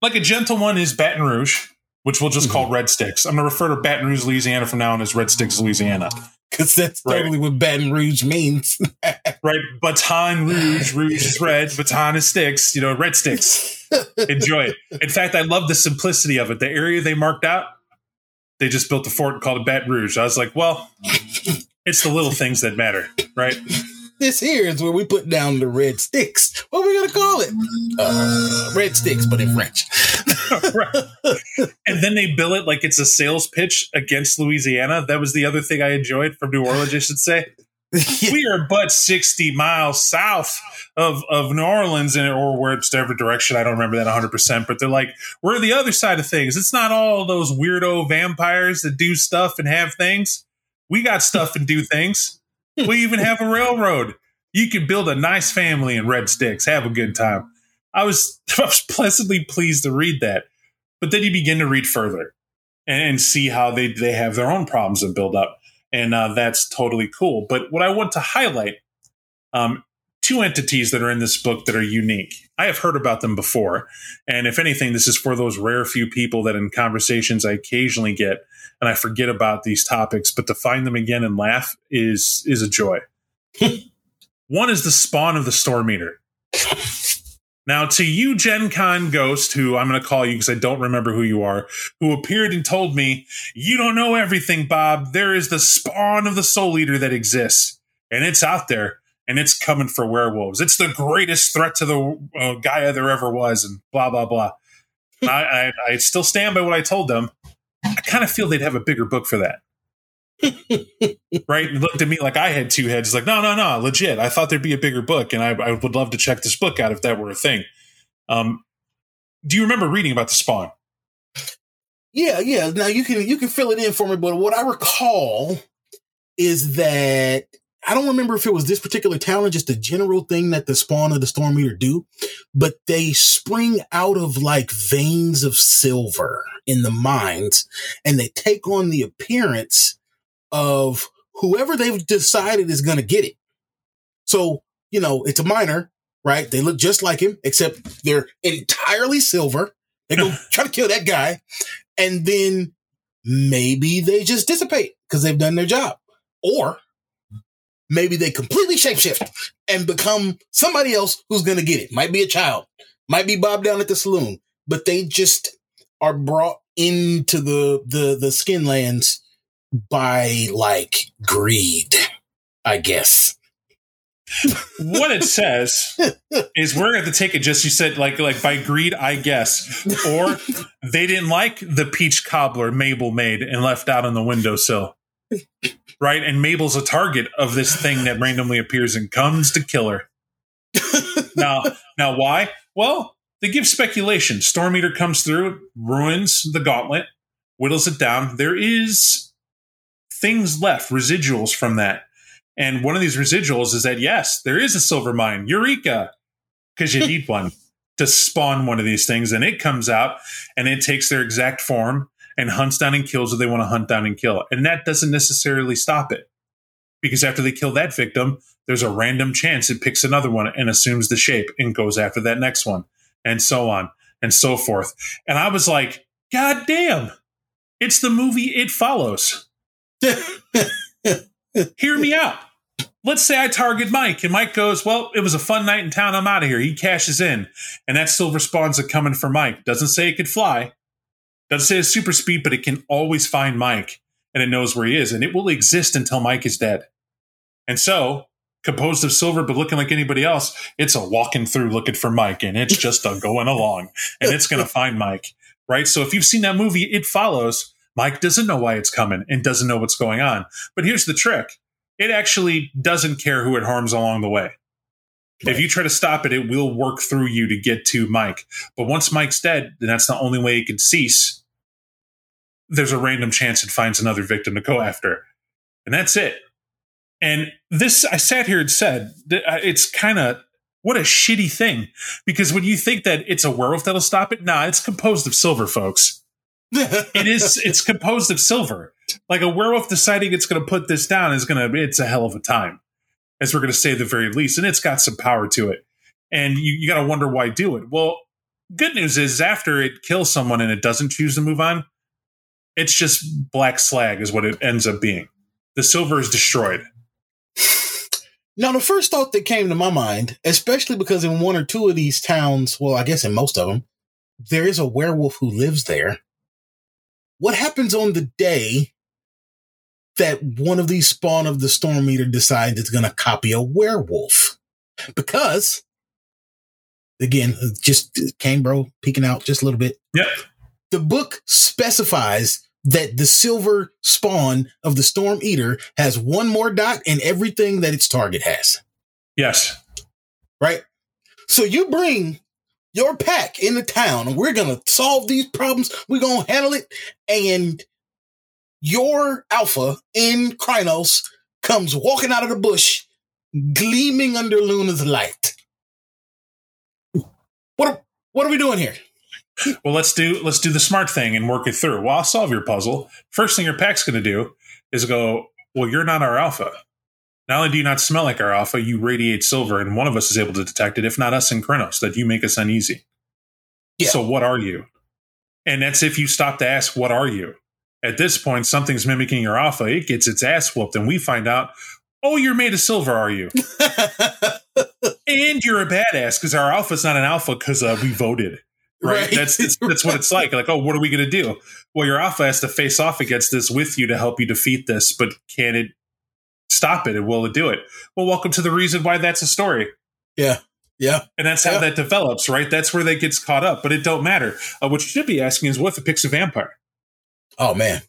like a gentle one is Baton Rouge, which we'll just mm-hmm. call Red Sticks. I'm going to refer to Baton Rouge, Louisiana from now on as Red Sticks, Louisiana. Because that's right. totally what Baton Rouge means. right. Baton Rouge, Rouge is red, baton is sticks, you know, red sticks. Enjoy it. In fact, I love the simplicity of it. The area they marked out, they just built a fort called Baton Rouge. I was like, well, it's the little things that matter, right? This here is where we put down the red sticks. What are we gonna call it? Uh, red sticks, but in French. right. And then they bill it like it's a sales pitch against Louisiana. That was the other thing I enjoyed from New Orleans, I should say. we are but 60 miles south of, of New Orleans and or whatever direction. I don't remember that 100%, but they're like, we're the other side of things. It's not all those weirdo vampires that do stuff and have things. We got stuff and do things. We even have a railroad. You can build a nice family in Red Sticks, have a good time. I was, I was pleasantly pleased to read that. But then you begin to read further and, and see how they, they have their own problems and build up and uh, that's totally cool. But what I want to highlight, um, two entities that are in this book that are unique. I have heard about them before. And if anything, this is for those rare few people that in conversations I occasionally get and I forget about these topics, but to find them again and laugh is is a joy. One is the spawn of the storm eater. Now, to you, Gen Con Ghost, who I'm going to call you because I don't remember who you are, who appeared and told me, You don't know everything, Bob. There is the spawn of the Soul Eater that exists, and it's out there, and it's coming for werewolves. It's the greatest threat to the uh, Gaia there ever was, and blah, blah, blah. I, I, I still stand by what I told them. I kind of feel they'd have a bigger book for that. right? Looked at me like I had two heads. Like, no, no, no, legit. I thought there'd be a bigger book, and I, I would love to check this book out if that were a thing. Um, do you remember reading about the Spawn? Yeah, yeah. Now you can you can fill it in for me, but what I recall is that I don't remember if it was this particular talent, just a general thing that the spawn of the storm eater do, but they spring out of like veins of silver in the mines and they take on the appearance of whoever they've decided is going to get it. So, you know, it's a miner, right? They look just like him, except they're entirely silver. They go try to kill that guy. And then maybe they just dissipate because they've done their job. Or maybe they completely shapeshift and become somebody else who's going to get it. Might be a child, might be Bob down at the saloon, but they just are brought into the, the, the skin lands by like greed, I guess. what it says is we're going to take it just you said like like by greed i guess or they didn't like the peach cobbler mabel made and left out on the windowsill right? And mabel's a target of this thing that randomly appears and comes to kill her. Now now why? Well they give speculation. Storm eater comes through ruins the gauntlet whittles it down. There is things left, residuals from that. And one of these residuals is that, yes, there is a silver mine, Eureka, because you need one to spawn one of these things. And it comes out and it takes their exact form and hunts down and kills what they want to hunt down and kill. And that doesn't necessarily stop it. Because after they kill that victim, there's a random chance it picks another one and assumes the shape and goes after that next one, and so on and so forth. And I was like, God damn, it's the movie It Follows. Hear me out. Let's say I target Mike, and Mike goes, Well, it was a fun night in town. I'm out of here. He cashes in, and that silver spawn's a coming for Mike. Doesn't say it could fly, doesn't say it's super speed, but it can always find Mike, and it knows where he is, and it will exist until Mike is dead. And so, composed of silver but looking like anybody else, it's a walking through looking for Mike, and it's just a going along, and it's going to find Mike, right? So if you've seen that movie, it follows Mike doesn't know why it's coming and doesn't know what's going on. But here's the trick it actually doesn't care who it harms along the way. Right. If you try to stop it, it will work through you to get to Mike. But once Mike's dead, then that's the only way it can cease. There's a random chance it finds another victim to go after. And that's it. And this, I sat here and said, uh, it's kind of what a shitty thing. Because when you think that it's a werewolf that'll stop it, nah, it's composed of silver, folks it is it's composed of silver. Like a werewolf deciding it's going to put this down is going to it's a hell of a time, as we're going to say the very least, and it's got some power to it. And you, you got to wonder why do it. Well, good news is after it kills someone and it doesn't choose to move on, it's just black slag is what it ends up being. The silver is destroyed. Now, the first thought that came to my mind, especially because in one or two of these towns, well, I guess in most of them, there is a werewolf who lives there what happens on the day that one of these spawn of the storm eater decides it's going to copy a werewolf? Because again, just Kane bro peeking out just a little bit. Yep. The book specifies that the silver spawn of the storm eater has one more dot in everything that its target has. Yes. Right. So you bring your pack in the town and we're going to solve these problems. We're going to handle it. And your alpha in Crinos comes walking out of the bush, gleaming under Luna's light. What are, what are we doing here? Well, let's do let's do the smart thing and work it through. Well, I'll solve your puzzle. First thing your pack's going to do is go. Well, you're not our alpha. Not only do you not smell like our alpha, you radiate silver, and one of us is able to detect it, if not us and Crinos, that you make us uneasy. Yeah. So what are you? And that's if you stop to ask, what are you? At this point, something's mimicking your alpha. It gets its ass whooped, and we find out, oh, you're made of silver, are you? and you're a badass because our alpha's not an alpha because uh, we voted. Right? Right. That's, that's that's what it's like. Like, oh, what are we going to do? Well, your alpha has to face off against this with you to help you defeat this, but can it stop it and will it do it? Well, welcome to the reason why that's a story. yeah. Yeah. And that's how Yeah. that develops, right? That's where that gets caught up, but it don't matter. Uh, what you should be asking is, what if it picks a vampire? Oh man.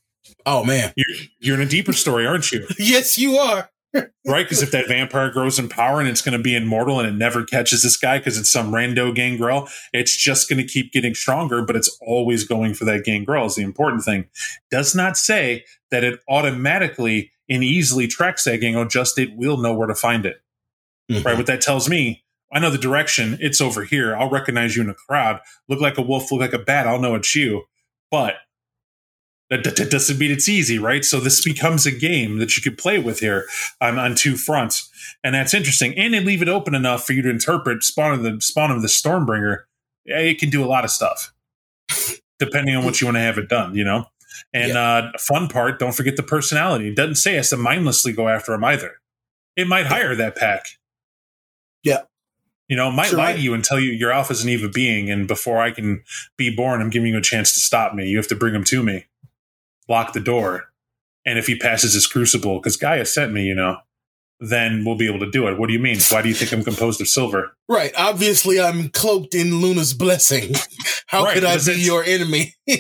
Oh man. You're, you're in a deeper story, aren't you? Yes, you are. Right? Because if that vampire grows in power and it's going to be immortal and it never catches this guy because it's some rando gangrel, it's just going to keep getting stronger, but it's always going for that gangrel is the important thing. Does not say that it automatically and easily tracks that gangrel, just it will know where to find it. Mhm. Right? What that tells me, I know the direction, it's over here. I'll recognize you in a crowd. Look like a wolf, look like a bat, I'll know it's you. But that, that, that doesn't mean it's easy, right? So this becomes a game that you could play with here on, on two fronts, and that's interesting. And they leave it open enough for you to interpret spawn of the spawn of the Stormbringer. It can do a lot of stuff, depending on what you want to have it done. You know, and uh, fun part, don't forget the personality. It doesn't say it has to mindlessly go after him either. It might hire that pack. Yeah. You know, it might Sure. lie to you and tell you your alpha is an evil being, and before I can be born, I'm giving you a chance to stop me. You have to bring him to me. Lock the door. And if he passes his crucible, because Gaia sent me, you know, then we'll be able to do it. What do you mean? Why do you think I'm composed of silver? Right. Obviously, I'm cloaked in Luna's blessing. How Right, could I be your enemy?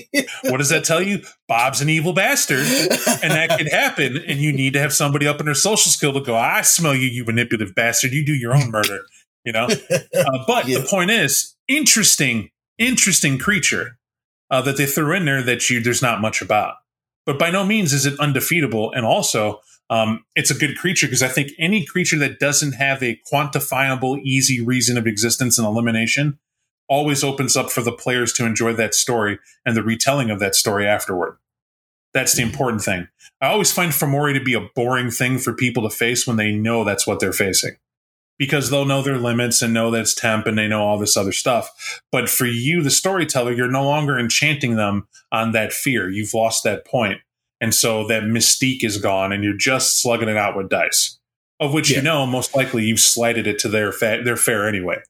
What does that tell you? Bob's an evil bastard. And that could happen. And you need to have somebody up in their social skill to go, I smell you, you manipulative bastard. You do your own murder. You know? Uh, but Yeah. the point is, interesting, interesting creature uh, that they threw in there that you there's not much about. But by no means is it undefeatable. And also, um, it's a good creature because I think any creature that doesn't have a quantifiable, easy reason of existence and elimination always opens up for the players to enjoy that story and the retelling of that story afterward. That's the important thing. I always find Fomori to be a boring thing for people to face when they know that's what they're facing because they'll know their limits and know that it's temp and they know all this other stuff. But for you, the storyteller, you're no longer enchanting them on that fear. You've lost that point. And so that mystique is gone and you're just slugging it out with dice, of which Yeah. you know most likely you've slighted it to their, fa- their fair anyway.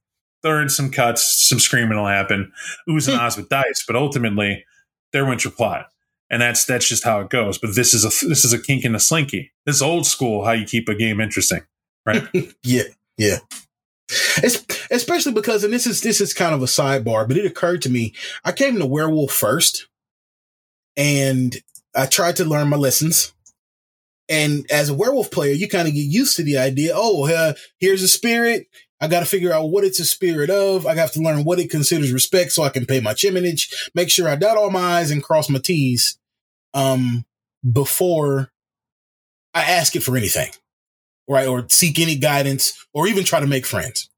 There are some cuts, some screaming will happen, oohs and hmm. ahs with dice, but ultimately there went your plot. And that's that's just how it goes. But this is a this is a kink in the slinky. This old school how you keep a game interesting. Right? yeah. Yeah. It's, especially because, and this is this is kind of a sidebar, but it occurred to me. I came to werewolf first, and I tried to learn my lessons. And as a werewolf player, you kind of get used to the idea. Oh, uh, here's a spirit. I got to figure out what it's a spirit of. I have to learn what it considers respect, so I can pay my chiminage. Make sure I dot all my i's and cross my t's, um, before I ask it for anything right? Or seek any guidance or even try to make friends.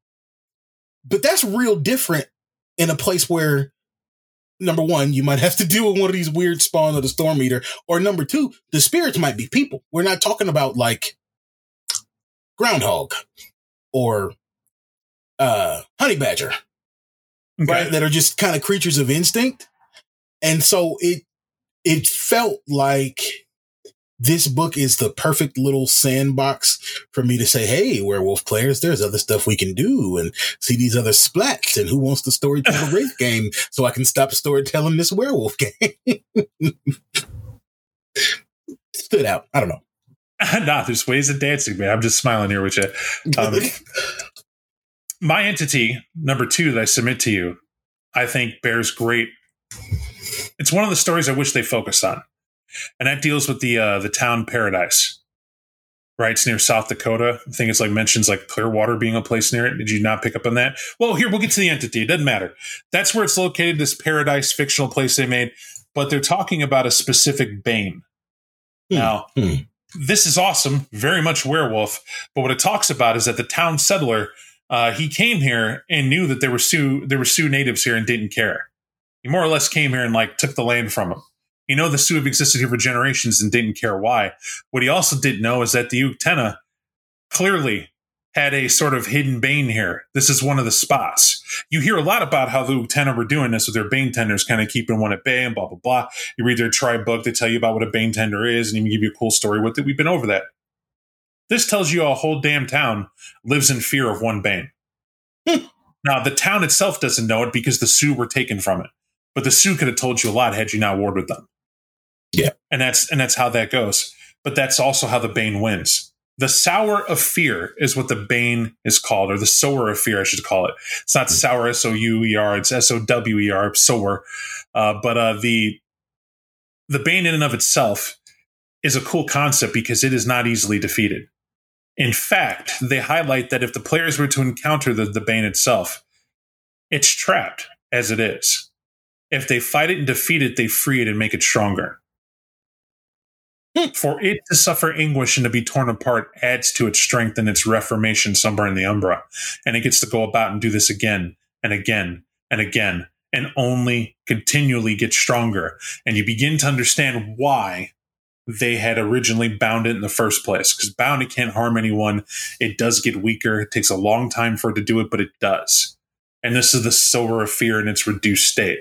But that's real different in a place where, number one, you might have to deal with one of these weird spawn of the storm eater, or number two, the spirits might be people. We're not talking about like groundhog or uh honey badger, right? That are just kind of creatures of instinct. And so it it felt like this book is the perfect little sandbox for me to say, Hey, werewolf players, there's other stuff we can do and see these other splats and who wants to storytell a wraith game so I can stop storytelling this werewolf game. Stood out. I don't know. nah, there's ways of dancing, man. I'm just smiling here with you. Um, my entity number two that I submit to you, I think bears great. It's one of the stories I wish they focused on, and that deals with the uh, the town paradise. Right, it's near South Dakota. I think it's like mentions like Clearwater being a place near it. Did you not pick up on that? Well, here we'll get to the entity. It doesn't matter. That's where it's located. This paradise fictional place they made, but they're talking about a specific Bane. Hmm. Now, Hmm. this is awesome, very much werewolf. But what it talks about is that the town settler, uh, he came here and knew that there were Sioux, there were Sioux natives here and didn't care. He more or less came here and like took the land from them. You know, the Sioux have existed here for generations and didn't care why. What he also didn't know is that the Uktena clearly had a sort of hidden bane here. This is one of the spots. You hear a lot about how the Uktena were doing this with their bane tenders, kind of keeping one at bay and blah blah blah. You read their tribe book, they tell you about what a bane tender is, and even give you a cool story with it. We've been over that. This tells you a whole damn town lives in fear of one bane. Hmm. now the town itself doesn't know it because the Sioux were taken from it, but the Sioux could have told you a lot had you not warred with them. Yeah, and that's and that's how that goes. But that's also how the bane wins the sour of fear is what the bane is called, or the sower of fear, I should call it. It's not sour, S O U E R, it's S O W E R, sower. Uh, but uh, the the bane in and of itself is a cool concept because it is not easily defeated. In fact, they highlight that if the players were to encounter the, the bane itself, it's trapped as it is. If they fight it and defeat it, they free it and make it stronger. For it to suffer anguish and to be torn apart adds to its strength and its reformation somewhere in the Umbra. And it gets to go about and do this again and again and again and only continually get stronger. And you begin to understand why they had originally bound it in the first place. Because bound, it can't harm anyone. It does get weaker. It takes a long time for it to do it, but it does. And this is the sower of fear in its reduced state.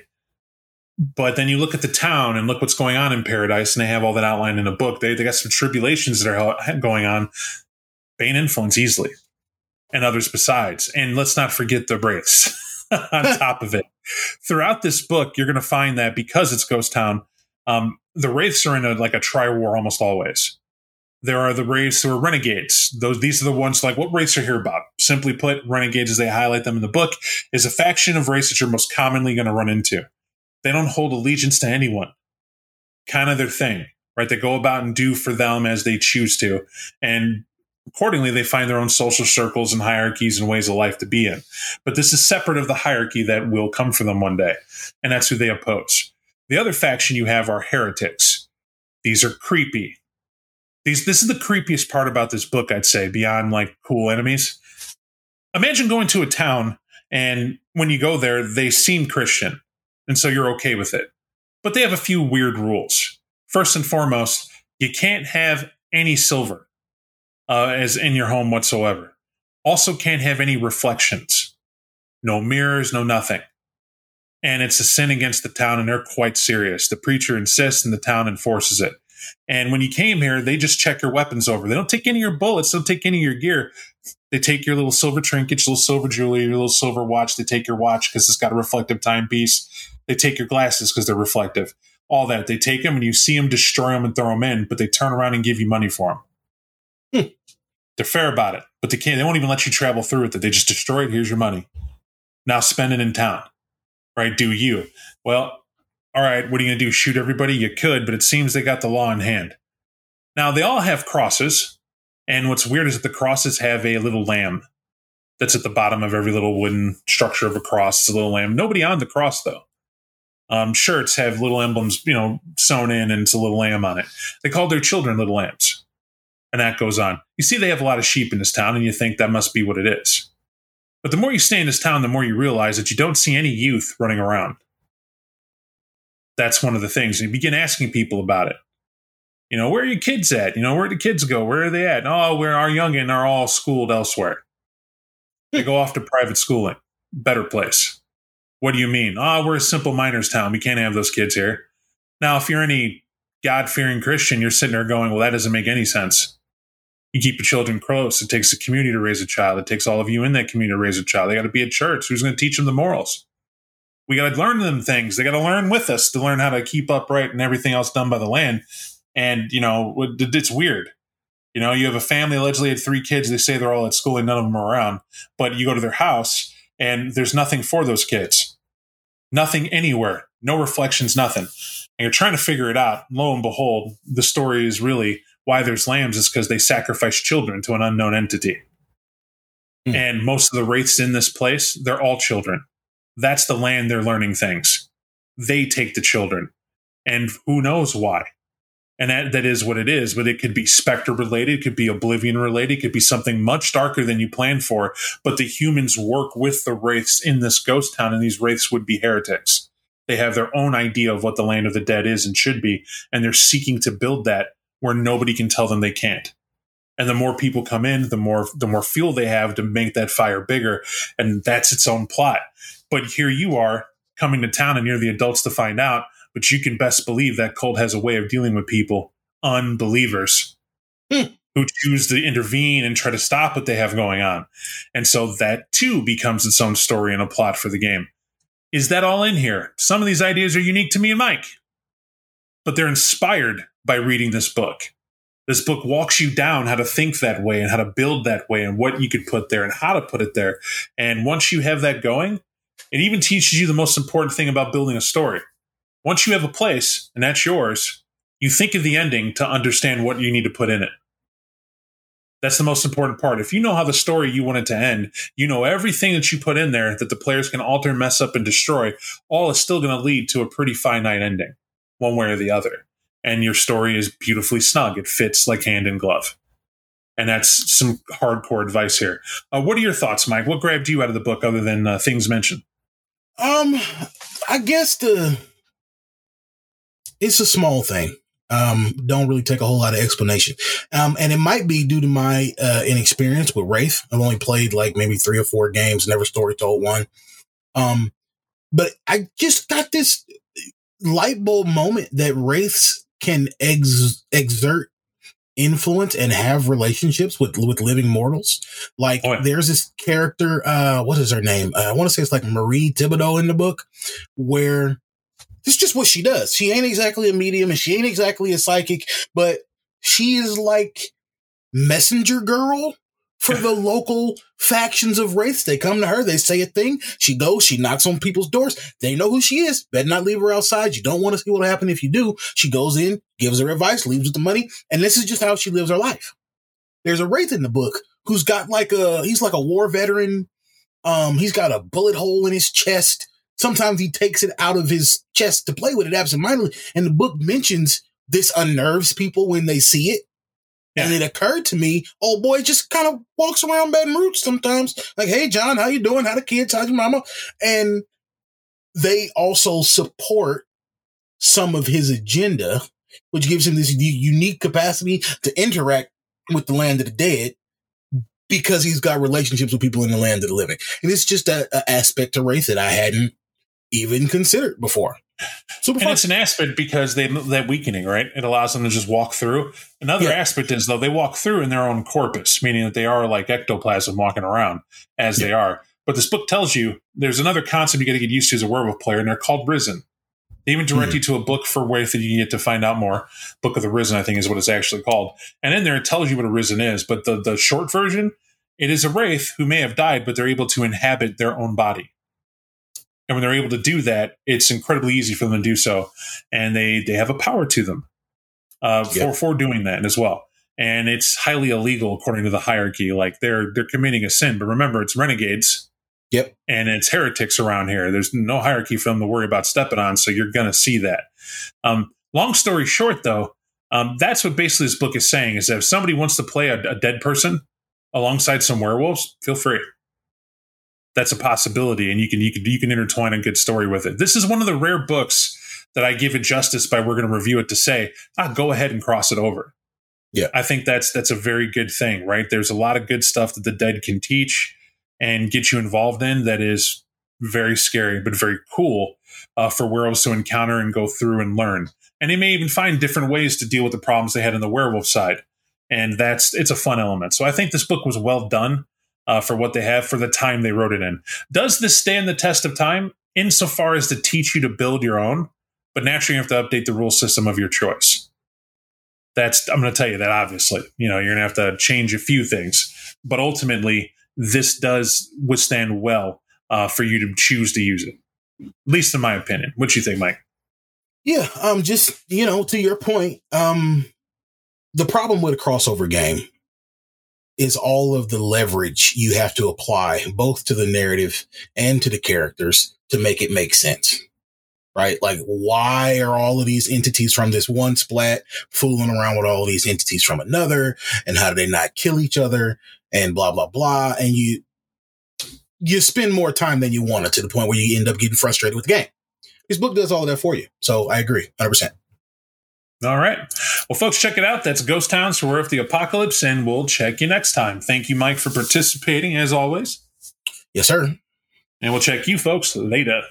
But then you look at the town and look what's going on in Paradise, and they have all that outlined in a book. They, they got some tribulations that are going on. Bane influence easily, and others besides. And let's not forget the Wraiths on top of it. Throughout this book, you're going to find that because it's Ghost Town, um, the Wraiths are in a, like a tri war almost always. There are the Wraiths who are renegades. Those these are the ones like what Wraiths are here about. Simply put, renegades as they highlight them in the book is a faction of race that you're most commonly going to run into they don't hold allegiance to anyone. Kind of their thing, right? They go about and do for them as they choose to. And accordingly, they find their own social circles and hierarchies and ways of life to be in. But this is separate of the hierarchy that will come for them one day. And that's who they oppose. The other faction you have are heretics. These are creepy. These, this is the creepiest part about this book, I'd say, beyond like cool enemies. Imagine going to a town and when you go there, they seem Christian and so you're okay with it. But they have a few weird rules. First and foremost, you can't have any silver uh, as in your home whatsoever. Also, can't have any reflections, no mirrors, no nothing. And it's a sin against the town, and they're quite serious. The preacher insists, and the town enforces it. And when you came here, they just check your weapons over. They don't take any of your bullets, they don't take any of your gear. They take your little silver trinkets, your little silver jewelry, your little silver watch. They take your watch because it's got a reflective timepiece. They take your glasses because they're reflective. All that. They take them and you see them, destroy them, and throw them in, but they turn around and give you money for them. Hmm. They're fair about it, but they can't. They won't even let you travel through with it. They just destroy it. Here's your money. Now spend it in town. Right? Do you? Well, all right. What are you going to do? Shoot everybody? You could, but it seems they got the law in hand. Now they all have crosses, and what's weird is that the crosses have a little lamb that's at the bottom of every little wooden structure of a cross. It's a little lamb. Nobody on the cross though um, shirts have little emblems, you know, sewn in and it's a little lamb on it. They called their children little lambs. And that goes on. You see, they have a lot of sheep in this town, and you think that must be what it is. But the more you stay in this town, the more you realize that you don't see any youth running around. That's one of the things. And you begin asking people about it. You know, where are your kids at? You know, where do kids go? Where are they at? Oh, where our youngin are all schooled elsewhere. They go off to private schooling. Better place. What do you mean? Oh, we're a simple miners town. We can't have those kids here. Now, if you're any God fearing Christian, you're sitting there going, well, that doesn't make any sense. You keep your children close. It takes a community to raise a child. It takes all of you in that community to raise a child. They got to be at church. Who's going to teach them the morals? We got to learn them things. They got to learn with us to learn how to keep upright and everything else done by the land. And, you know, it's weird. You know, you have a family allegedly had three kids. They say they're all at school and none of them are around. But you go to their house and there's nothing for those kids nothing anywhere, no reflections, nothing. And you're trying to figure it out. Lo and behold, the story is really why there's lambs is because they sacrifice children to an unknown entity. Mm. And most of the wraiths in this place, they're all children. That's the land they're learning things. They take the children. And who knows why? And that, that is what it is but it could be specter related it could be oblivion related it could be something much darker than you planned for but the humans work with the wraiths in this ghost town and these wraiths would be heretics they have their own idea of what the land of the dead is and should be and they're seeking to build that where nobody can tell them they can't and the more people come in, the more the more fuel they have to make that fire bigger, and that's its own plot. But here you are coming to town, and you're the adults to find out. But you can best believe that cult has a way of dealing with people, unbelievers, Hmm. who choose to intervene and try to stop what they have going on. And so that too becomes its own story and a plot for the game. Is that all in here? Some of these ideas are unique to me and Mike, but they're inspired by reading this book. This book walks you down how to think that way and how to build that way and what you could put there and how to put it there. And once you have that going, it even teaches you the most important thing about building a story. Once you have a place and that's yours, you think of the ending to understand what you need to put in it. That's the most important part. If you know how the story you want it to end, you know everything that you put in there that the players can alter, mess up, and destroy, all is still going to lead to a pretty finite ending, one way or the other. And your story is beautifully snug. It fits like hand in glove. And that's some hardcore advice here. Uh, what are your thoughts, Mike? What grabbed you out of the book other than uh, things mentioned? Um, I guess the it's a small thing. Um, don't really take a whole lot of explanation. Um, and it might be due to my uh, inexperience with Wraith. I've only played like maybe three or four games, never story told one. Um, but I just got this light bulb moment that Wraiths can ex- exert influence and have relationships with with living mortals. Like Oh, yeah. there's this character, uh, what is her name? Uh, I want to say it's like Marie Thibodeau in the book, where this is just what she does. She ain't exactly a medium and she ain't exactly a psychic, but she is like messenger girl for the local factions of Wraiths. They come to her, they say a thing, she goes, she knocks on people's doors. They know who she is. Better not leave her outside. You don't want to see what'll happen if you do. She goes in, gives her advice, leaves with the money, and this is just how she lives her life. There's a Wraith in the book who's got like a he's like a war veteran. Um, he's got a bullet hole in his chest. Sometimes he takes it out of his chest to play with it absentmindedly. And the book mentions this unnerves people when they see it. And it occurred to me, oh boy, just kind of walks around Baton Rouge sometimes. Like, hey John, how you doing? How the kids? How's your mama? And they also support some of his agenda, which gives him this unique capacity to interact with the land of the dead because he's got relationships with people in the land of the living. And it's just a, a aspect to Wraiths that I hadn't even considered before. Super And fun. it's an aspect because they that weakening, right? It allows them to just walk through. Another Yeah. aspect is though they walk through in their own corpus, meaning that they are like ectoplasm walking around as they are. But this book tells you there's another concept you got to get used to as a werewolf player, and they're called risen. They even direct Mhm. you to a book for Wraith that you can get to find out more. Book of the Risen, I think, is what it's actually called. And in there, it tells you what a Risen is. But the the short version, it is a Wraith who may have died, but they're able to inhabit their own body. And when they're able to do that, it's incredibly easy for them to do so, and they they have a power to them uh, for for doing that as well. And it's highly illegal according to the hierarchy. Like they're they're committing a sin, but remember, it's renegades Yep. and it's heretics around here. There's no hierarchy for them to worry about stepping on, so you're going to see that. Um, long story short, though, um, that's what basically this book is saying: is that if somebody wants to play a, a dead person alongside some werewolves, feel free. That's a possibility, and you can you can you can intertwine a good story with it. This is one of the rare books that I give it justice by we're going to review it to say, ah, go ahead and cross it over. Yeah. I think that's that's a very good thing, right? There's a lot of good stuff that the dead can teach and get you involved in that is very scary but very cool uh, for werewolves to encounter and go through and learn. And they may even find different ways to deal with the problems they had in the werewolf side, and that's it's a fun element. So I think this book was well done uh, for what they have for the time they wrote it in. Does this stand the test of time insofar as to teach you to build your own? But naturally, you have to update the rule system of your choice. That's I'm going to tell you that obviously, you know, you're going to have to change a few things, but ultimately, this does withstand well uh, for you to choose to use it. At least in my opinion. What you think, Mike? Yeah, um, just you know, to your point, um, the problem with a crossover game is all of the leverage you have to apply, both to the narrative and to the characters, to make it make sense. Right? Like, why are all of these entities from this one splat fooling around with all these entities from another? And how do they not kill each other? And blah blah blah. And you you spend more time than you wanted to to the point where you end up getting frustrated with the game. This book does all of that for you. So I agree, 100%. All right. Well, folks, check it out. That's Ghost Town, Towns for Werewolf the Apocalypse, and we'll check you next time. Thank you, Mike, for participating as always. Yes, sir. And we'll check you folks later.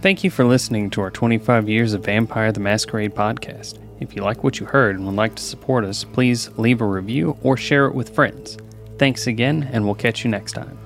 Thank you for listening to our 25 Years of Vampire the Masquerade podcast. If you like what you heard and would like to support us, please leave a review or share it with friends. Thanks again, and we'll catch you next time.